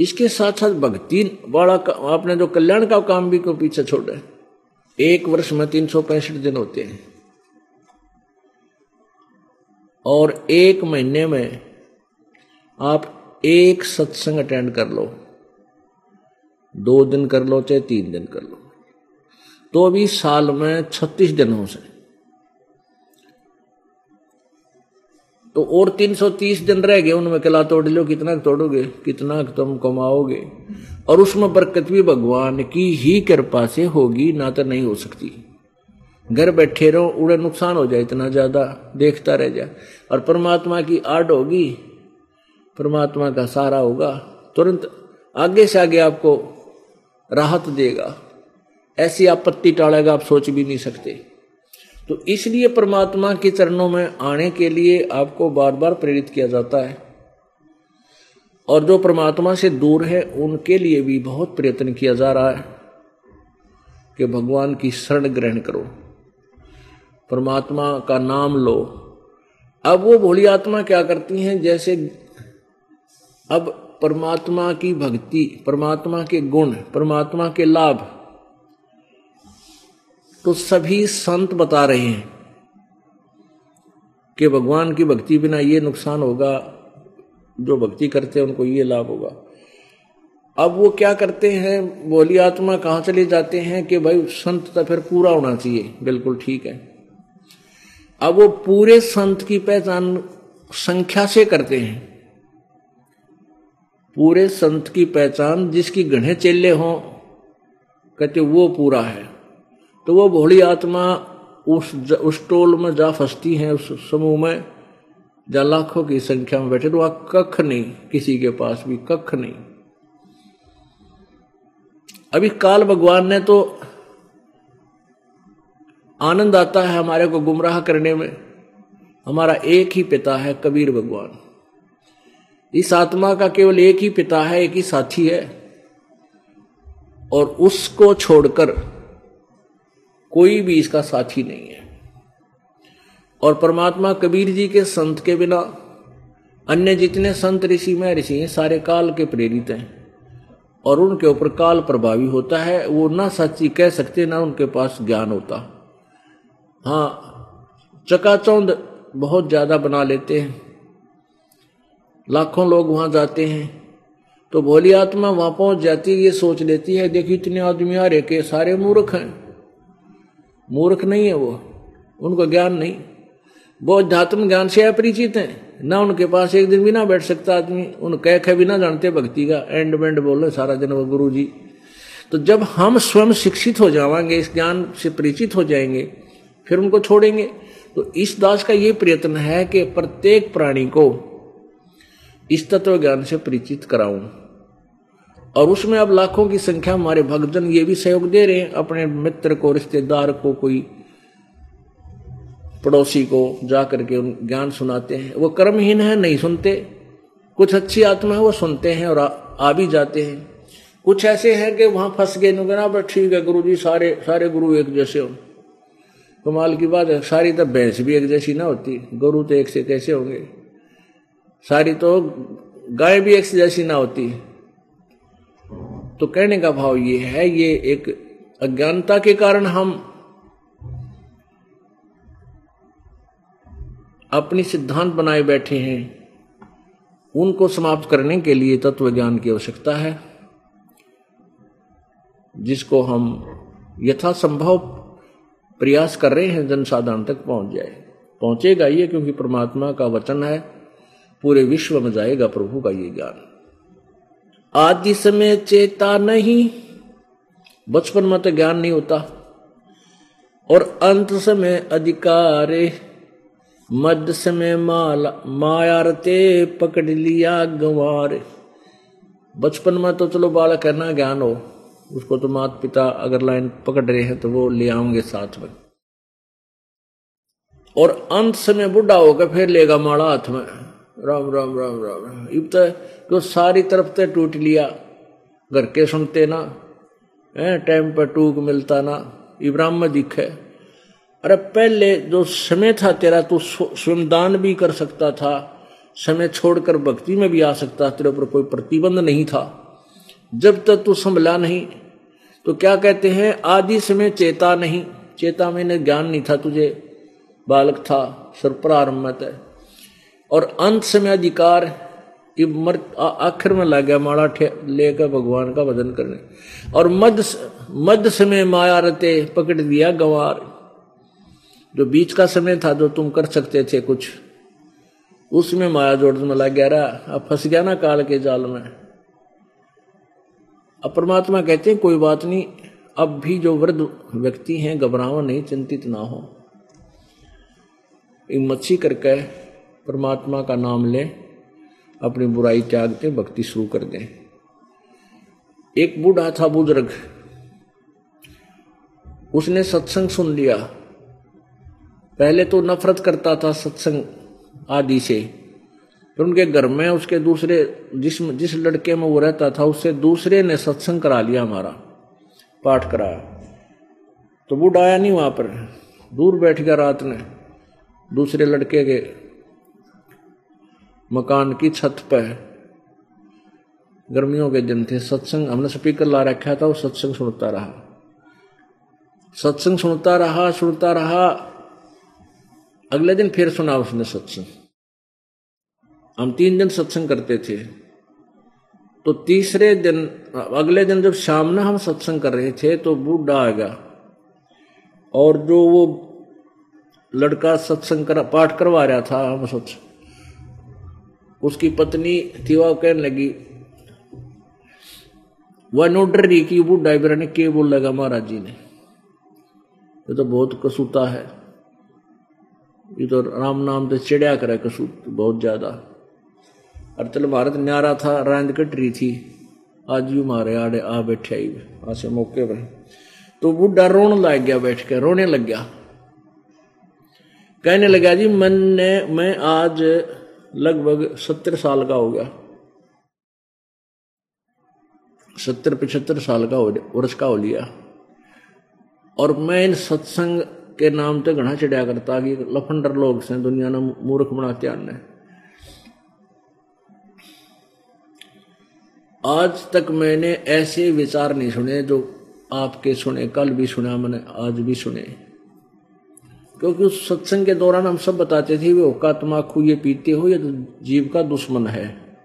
इसके साथ साथ भक्ति वाला आपने जो कल्याण का काम भी को पीछे छोड़े? एक वर्ष में तीन सौ पैंसठ दिन होते हैं। और एक महीने में आप एक सत्संग अटेंड कर लो। दो दिन कर लो, चाहे तीन दिन कर लो। तो अभी साल में छत्तीस दिनों से तो और 330 दिन रह गए, उनमें कला तोड़ लो, कितना तोड़ोगे, कितना तुम कमाओगे। और उसमें बरकत भी भगवान की ही कृपा से होगी, ना तो नहीं हो सकती। घर बैठे रहो उड़े नुकसान हो जाए इतना ज़्यादा, देखता रह जाए और परमात्मा की आड़ होगी, परमात्मा का सहारा होगा, तुरंत आगे से आगे आपको राहत देगा। ऐसी आपत्ति टालेगा, आप सोच भी नहीं सकते। तो इसलिए परमात्मा के चरणों में आने के लिए आपको बार बार प्रेरित किया जाता है। और जो परमात्मा से दूर है, उनके लिए भी बहुत प्रयत्न किया जा रहा है कि भगवान की शरण ग्रहण करो। परमात्मा का नाम लो। अब वो भोली आत्मा क्या करती हैं, जैसे अब परमात्मा की भक्ति, परमात्मा के गुण, परमात्मा के लाभ तो सभी संत बता रहे हैं कि भगवान की भक्ति बिना ये नुकसान होगा। जो भक्ति करते हैं, उनको ये लाभ होगा। अब वो क्या करते हैं बोली आत्मा कहाँ चले जाते हैं कि भाई संत तो फिर पूरा होना चाहिए। बिल्कुल ठीक है। अब वो पूरे संत की पहचान संख्या से करते हैं। पूरे संत की पहचान जिसकी गढ़े चेले हों, कहते वो पूरा है। तो वो भोली आत्मा उस उस टोल में जा फंसती हैं, उस समूह में। जहाँ लाखों की संख्या में बैठे तो वहाँ कख नहीं, किसी के पास भी कख नहीं। अभी काल भगवान ने तो आनंद आता है हमारे को गुमराह करने में। हमारा एक ही पिता है कबीर भगवान। इस आत्मा का केवल एक ही पिता है, एक ही साथी है। और उसको छोड़कर कोई भी इसका साथी नहीं है। और परमात्मा कबीर जी के संत के बिना, अन्य जितने संत ऋषि में ऋषि हैं, सारे काल के प्रेरित हैं। और उनके ऊपर काल प्रभावी होता है, वो ना सच्ची कह सकते, ना उनके पास ज्ञान होता। हाँ चकाचौंध बहुत ज़्यादा बना लेते हैं। लाखों लोग वहाँ जाते हैं तो भोली आत्मा वहाँ पहुँच जाती है, ये सोच लेती है, देखिए इतने आदमी आ रहे के सारे मूर्ख हैं। मूर्ख नहीं है वो, उनको ज्ञान नहीं। वो अध्यात्म ज्ञान से अपरिचित हैं। ना उनके पास एक दिन भी ना बैठ सकता आदमी। उन कह कह भी ना जानते भक्ति का। एंड बेंड बोले सारा दिन वो गुरु जी तो जब हम स्वयं शिक्षित हो जाएँगे इस ज्ञान से परिचित हो जाएँगे, फिर उनको छोड़ेंगे। तो इस दास का ये प्रयत्न है कि प्रत्येक प्राणी को इस तत्व ज्ञान से परिचित कराऊं। और उसमें अब लाखों की संख्या हमारे भक्तजन ये भी सहयोग दे रहे हैं। अपने मित्र को, रिश्तेदार को, कोई पड़ोसी को जा करके उन ज्ञान सुनाते हैं। वो कर्महीन है नहीं सुनते। कुछ अच्छी आत्मा है वो सुनते हैं और आ, आ भी जाते हैं। कुछ ऐसे हैं कि वहाँ फंस गए नुगना पर ठीक है गुरु जी सारे सारे गुरु एक जैसे हो। कमाल की बात है सारी तो भैंस भी एक जैसी ना होती। गुरु तो एक से कैसे होंगे? सारी तो गाय भी एक से जैसी ना होती। तो कहने का भाव ये है ये एक अज्ञानता के कारण हम अपनी सिद्धांत बनाए बैठे हैं, उनको समाप्त करने के लिए तत्व ज्ञान की आवश्यकता है, जिसको हम यथासंभव प्रयास कर रहे हैं, जनसाधारण तक पहुँच जाए। पहुंचेगा ये क्योंकि परमात्मा का वचन है, पूरे विश्व में जाएगा प्रभु का ये ज्ञान। आदि समय चेता नहीं, बचपन में तो ज्ञान नहीं होता, और अंत समय अधिकारे मध्य समय माला मायारते पकड़ लिया गंवार। बचपन में तो चलो बालक है ना ज्ञान हो, उसको तो माता पिता अगर लाइन पकड़ रहे हैं तो वो ले आऊँगे साथ में। और अंत समय बुढ़ा होकर फिर लेगा माड़ा हाथ में। राम राम राम राम। इब तो तो सारी तरफ़ से टूट लिया। घर के सुनते ना टाइम पर टूक मिलता ना। इब्राहिम दिखे। अरे पहले जो समय था तेरा, तू स्वयंदान भी कर सकता था, समय छोड़कर भक्ति में भी आ सकता, तेरे ऊपर कोई प्रतिबंध नहीं था। जब तक तू संभला नहीं तो क्या कहते हैं, आदि समय चेता नहीं। चेता में ज्ञान नहीं था, तुझे बालक था, सर में और अंत समय अधिकार आखिर में लग गया माड़ा लेकर भगवान का वज़न करने। और मध्य मध्य समय माया रते पकड़ दिया गंवार। जो बीच का समय था, जो तुम कर सकते थे कुछ, उसमें माया जोड़ में लग गया रहा अब फंस गया ना काल के जाल में। अब परमात्मा कहते हैं, कोई बात नहीं, अब भी जो वृद्ध व्यक्ति हैं, घबराओ नहीं, चिंतित ना हो। मच्छी करके परमात्मा का नाम ले, अपनी बुराई त्याग दे, भक्ति शुरू कर दे। एक बूढ़ा था बुज़ुर्ग, उसने सत्संग सुन लिया। पहले तो नफरत करता था सत्संग आदि से, फिर उनके घर में उसके दूसरे जिस जिस लड़के में वो रहता था, उससे दूसरे ने सत्संग करा लिया हमारा, पाठ कराया। तो बूढ़ा आया नहीं वहाँ पर, दूर बैठ गया रात ने दूसरे लड़के के मकान की छत पर। गर्मियों के दिन थे, सत्संग, हमने स्पीकर ला रखा था, वो सत्संग सुनता रहा। सत्संग सुनता रहा सुनता रहा अगले दिन फिर सुना उसने सत्संग। हम तीन दिन सत्संग करते थे। तो तीसरे दिन, अगले दिन जब शाम में हम सत्संग कर रहे थे तो बूढ़ा आ गया। और जो वो लड़का सत्संग कर, पाठ करवा रहा था, हम सत्संग उसकी पत्नी थी वह कहने लगी, वह नो डर रही कि बूढ़ा इबरा ने के बोल लगा महाराज जी ने। ये तो बहुत कसूता है। ये तो राम नाम तो चिड़िया करे कसूर बहुत ज़्यादा। अरतल भारत न्यारा था, रांद कट रही थी। आज यू मारे आड़े आ बैठे आई ऐसे मौके पर। तो बुढ़ा रोने लग गया, बैठ के रोने लग गया। कहने लगा, जी, मन ने, मैं आज लगभग सत्तर साल का हो गया। सत्तर पचहत्तर साल का हो, वर्ष का हो लिया। और मैं इन सत्संग के नाम तो घना चढ़िया करता कि लफंडर लोग से दुनिया ने मूर्ख बनाते आने। आज तक मैंने ऐसे विचार नहीं सुने जो आपके सुने, कल भी सुना मैंने, आज भी सुने। क्योंकि उस सत्संग के दौरान हम सब बताते थे, वो हुक्का तमाकू ये पीते हो, ये तो जीव का दुश्मन है।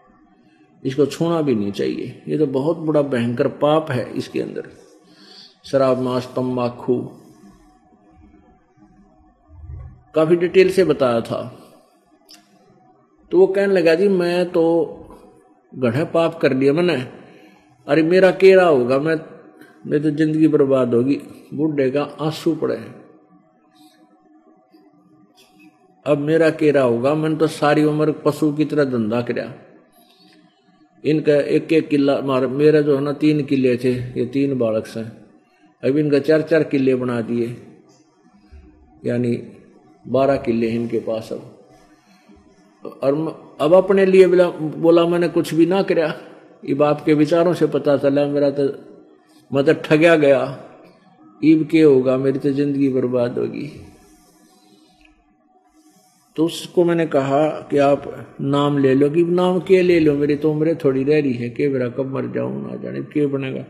इसको छूना भी नहीं चाहिए। ये तो बहुत बड़ा भयंकर पाप है इसके अंदर। शराब मांस तम्बाकू काफ़ी डिटेल से बताया था। तो वो कहने लगा, जी, मैं तो गढ़े पाप कर लिया मैंने। अरे, मेरा केरा होगा, मैं, मेरी तो ज़िंदगी बर्बाद होगी। बूढ़े का आँसू पड़े अब मेरा केरा होगा, मैंने तो सारी उम्र पशु की तरह धंधा कराया इनका एक एक किला, मार, मेरा जो है ना, तीन किले थे, ये तीन बालक से। अब इनका चार चार किले बना दिए। यानी बारह किले इनके पास अब। और अब अपने लिए बोला मैंने कुछ भी ना कराया इब आपके विचारों से पता चला, मेरा तो मतलब ठगया गया। ईब के होगा, मेरी तो ज़िंदगी बर्बाद होगी। तो उसको मैंने कहा कि आप नाम ले लो, कि नाम के ले लो, मेरी तो उम्र थोड़ी रह रही है के मेरा कब मर जाऊँ ना जाने के बनेगा।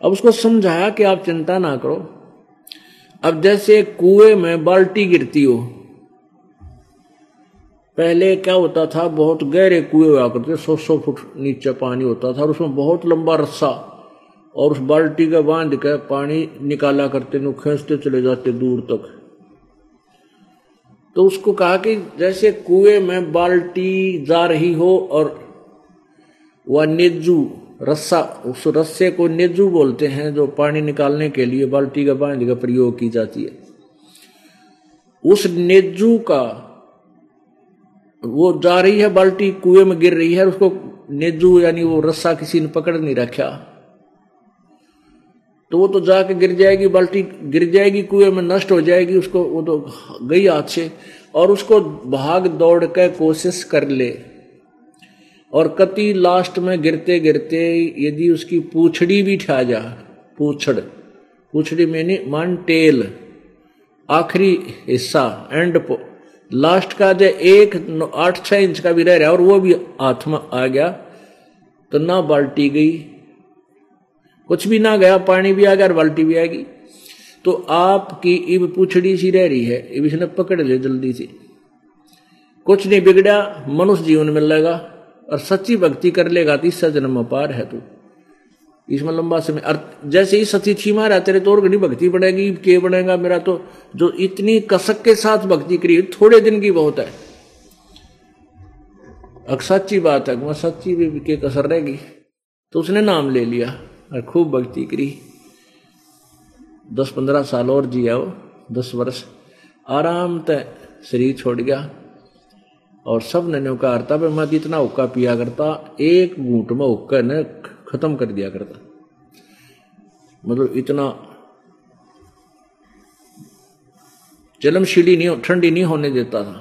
अब उसको समझाया कि आप चिंता ना करो। अब जैसे कुएँ में बाल्टी गिरती हो, पहले क्या होता था, बहुत गहरे कुएँ हुआ करते सौ सौ फुट नीचे पानी होता था, और उसमें बहुत लंबा रस्सा, और उस बाल्टी का बाँध के पानी निकाला करते, नु खींचते चले जाते दूर तक। तो उसको कहा कि जैसे कुएँ में बाल्टी जा रही हो, और वह नेजू रस्सा, उस रस्से को नेजू बोलते हैं जो पानी निकालने के लिए बाल्टी का बाँध का प्रयोग की जाती है। उस नेजू का, वो जा रही है, बाल्टी कुएँ में गिर रही है, उसको नेजू यानी वो रस्सा किसी ने पकड़ नहीं रखा। तो वो तो जाके गिर जाएगी, बाल्टी गिर जाएगी, कुएँ में नष्ट हो जाएगी, उसको वो तो गई हाथ से और उसको भाग दौड़ कर कोशिश कर ले। और कति लास्ट में गिरते गिरते यदि उसकी पूछड़ी भी ठा जा, पूछड़। पूछड़ी मैंने मान टेल, आखिरी हिस्सा एंड लास्ट का जो एक, आठ, छह इंच का भी रह रहा और वो भी हाथ में आ गया तो ना बाल्टी गई। कुछ भी ना गया, पानी भी आ गया और बाल्टी भी आएगी तो आपकी इब पूछड़ी सी रह रही है, इब इसने पकड़ ले जल्दी से। कुछ नहीं बिगड़ा, मनुष्य जीवन मिल लेगा। और सच्ची भक्ति कर लेगा तो इससे जन्म पार है तू। इसमें लंबा समय अर्थ जैसे ही सती छीमा रहा तेरे तो और घनी भक्ति बढ़ेगी, के बढ़ेगा, मेरा तो जो इतनी कसक के साथ भक्ति करी थोड़े दिन की बहुत है। अगर सच्ची बात है, वह सच्ची भी के कसर रहेगी तो उसने नाम ले लिया और खूब भक्ति करी। दस पंद्रह साल और जिया वो दस वर्ष, आराम तय शरीर छोड़ गया। और सबने कहा था मैं इतना हुक्का पिया करता, एक घूट में हुक्का ने खत्म कर दिया करता। मतलब इतना जलमशीली नहीं ठंडी नहीं होने देता था।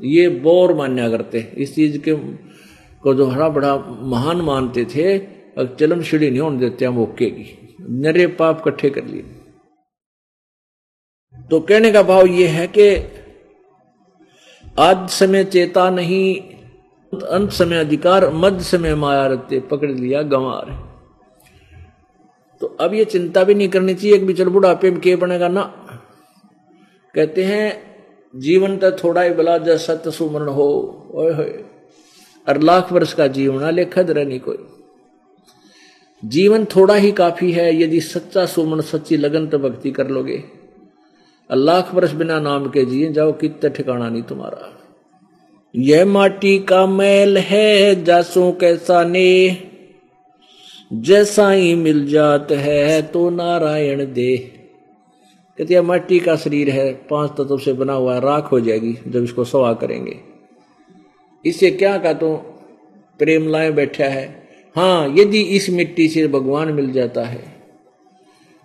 ये बोर मान्या करते। इस चीज़ के को जो हरा बड़ा महान मानते थे, अब जलमशीली नहीं होने देते हम ओके की। नरे पाप इकट्ठे कर लिए। तो कहने का भाव ये है कि आज समय चेता नहीं, अंत समय अधिकार मध्य समय माया रखते पकड़ लिया गंवार तो अब ये चिंता भी नहीं करनी चाहिए, एक बिचर बुढ़ापे में के बनेगा ना। कहते हैं, जीवन तो थोड़ा ही बला जैसा सत्य सुमरण हो और लाख वर्ष का जीवन लेखा दर नहीं कोई। जीवन थोड़ा ही काफ़ी है, यदि सच्चा सुमन सच्ची लगन तो भक्ति कर लोगे। लाख वर्ष बिना नाम के जिए, जाओ कितने ठिकाना नहीं तुम्हारा। यह माटी का मैल है, जासू कैसा ने? जैसा ही मिल जात है तो नारायण दे। कहते माटी का शरीर है, पाँच तत्व से बना हुआ है, राख हो जाएगी, जब इसको सवा करेंगे। इससे क्या का तो प्रेम लाए बैठा है। हाँ यदि इस मिट्टी से भगवान मिल जाता है,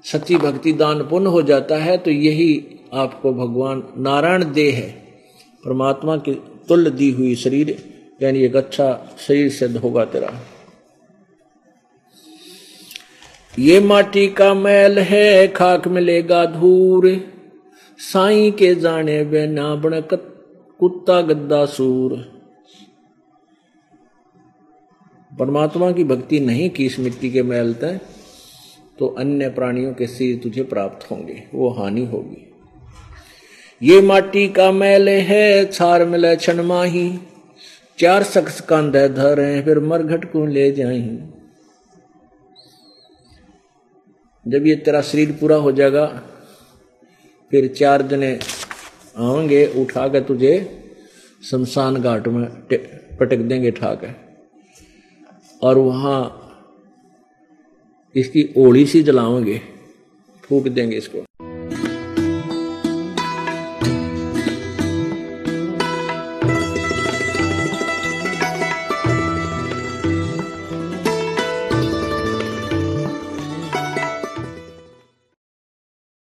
सच्ची भक्ति दान पुण्य हो जाता है तो यही आपको भगवान नारायण दे है। परमात्मा की तुल्य दी हुई शरीर, यानी एक अच्छा शरीर सिद्ध होगा तेरा। ये माटी का मैल है, खाक मिलेगा धूर। साई के जाने बे ना बण कुत्ता, गद्दा, सूर। परमात्मा की भक्ति नहीं की इस मिट्टी के मैल तय तो अन्य प्राणियों के सिर तुझे प्राप्त होंगे, वो हानि होगी। ये माटी का मैल है, छार मिले छन माही। चार शख्स कांधे धरे, फिर मरघट को ले जाए जब ये तेरा शरीर पूरा हो जाएगा, फिर चार जने आएँगे उठा के तुझे शमशान घाट में पटक देंगे ठा के और वहाँ इसकी ओड़ी सी जलाओगे फूक देंगे इसको।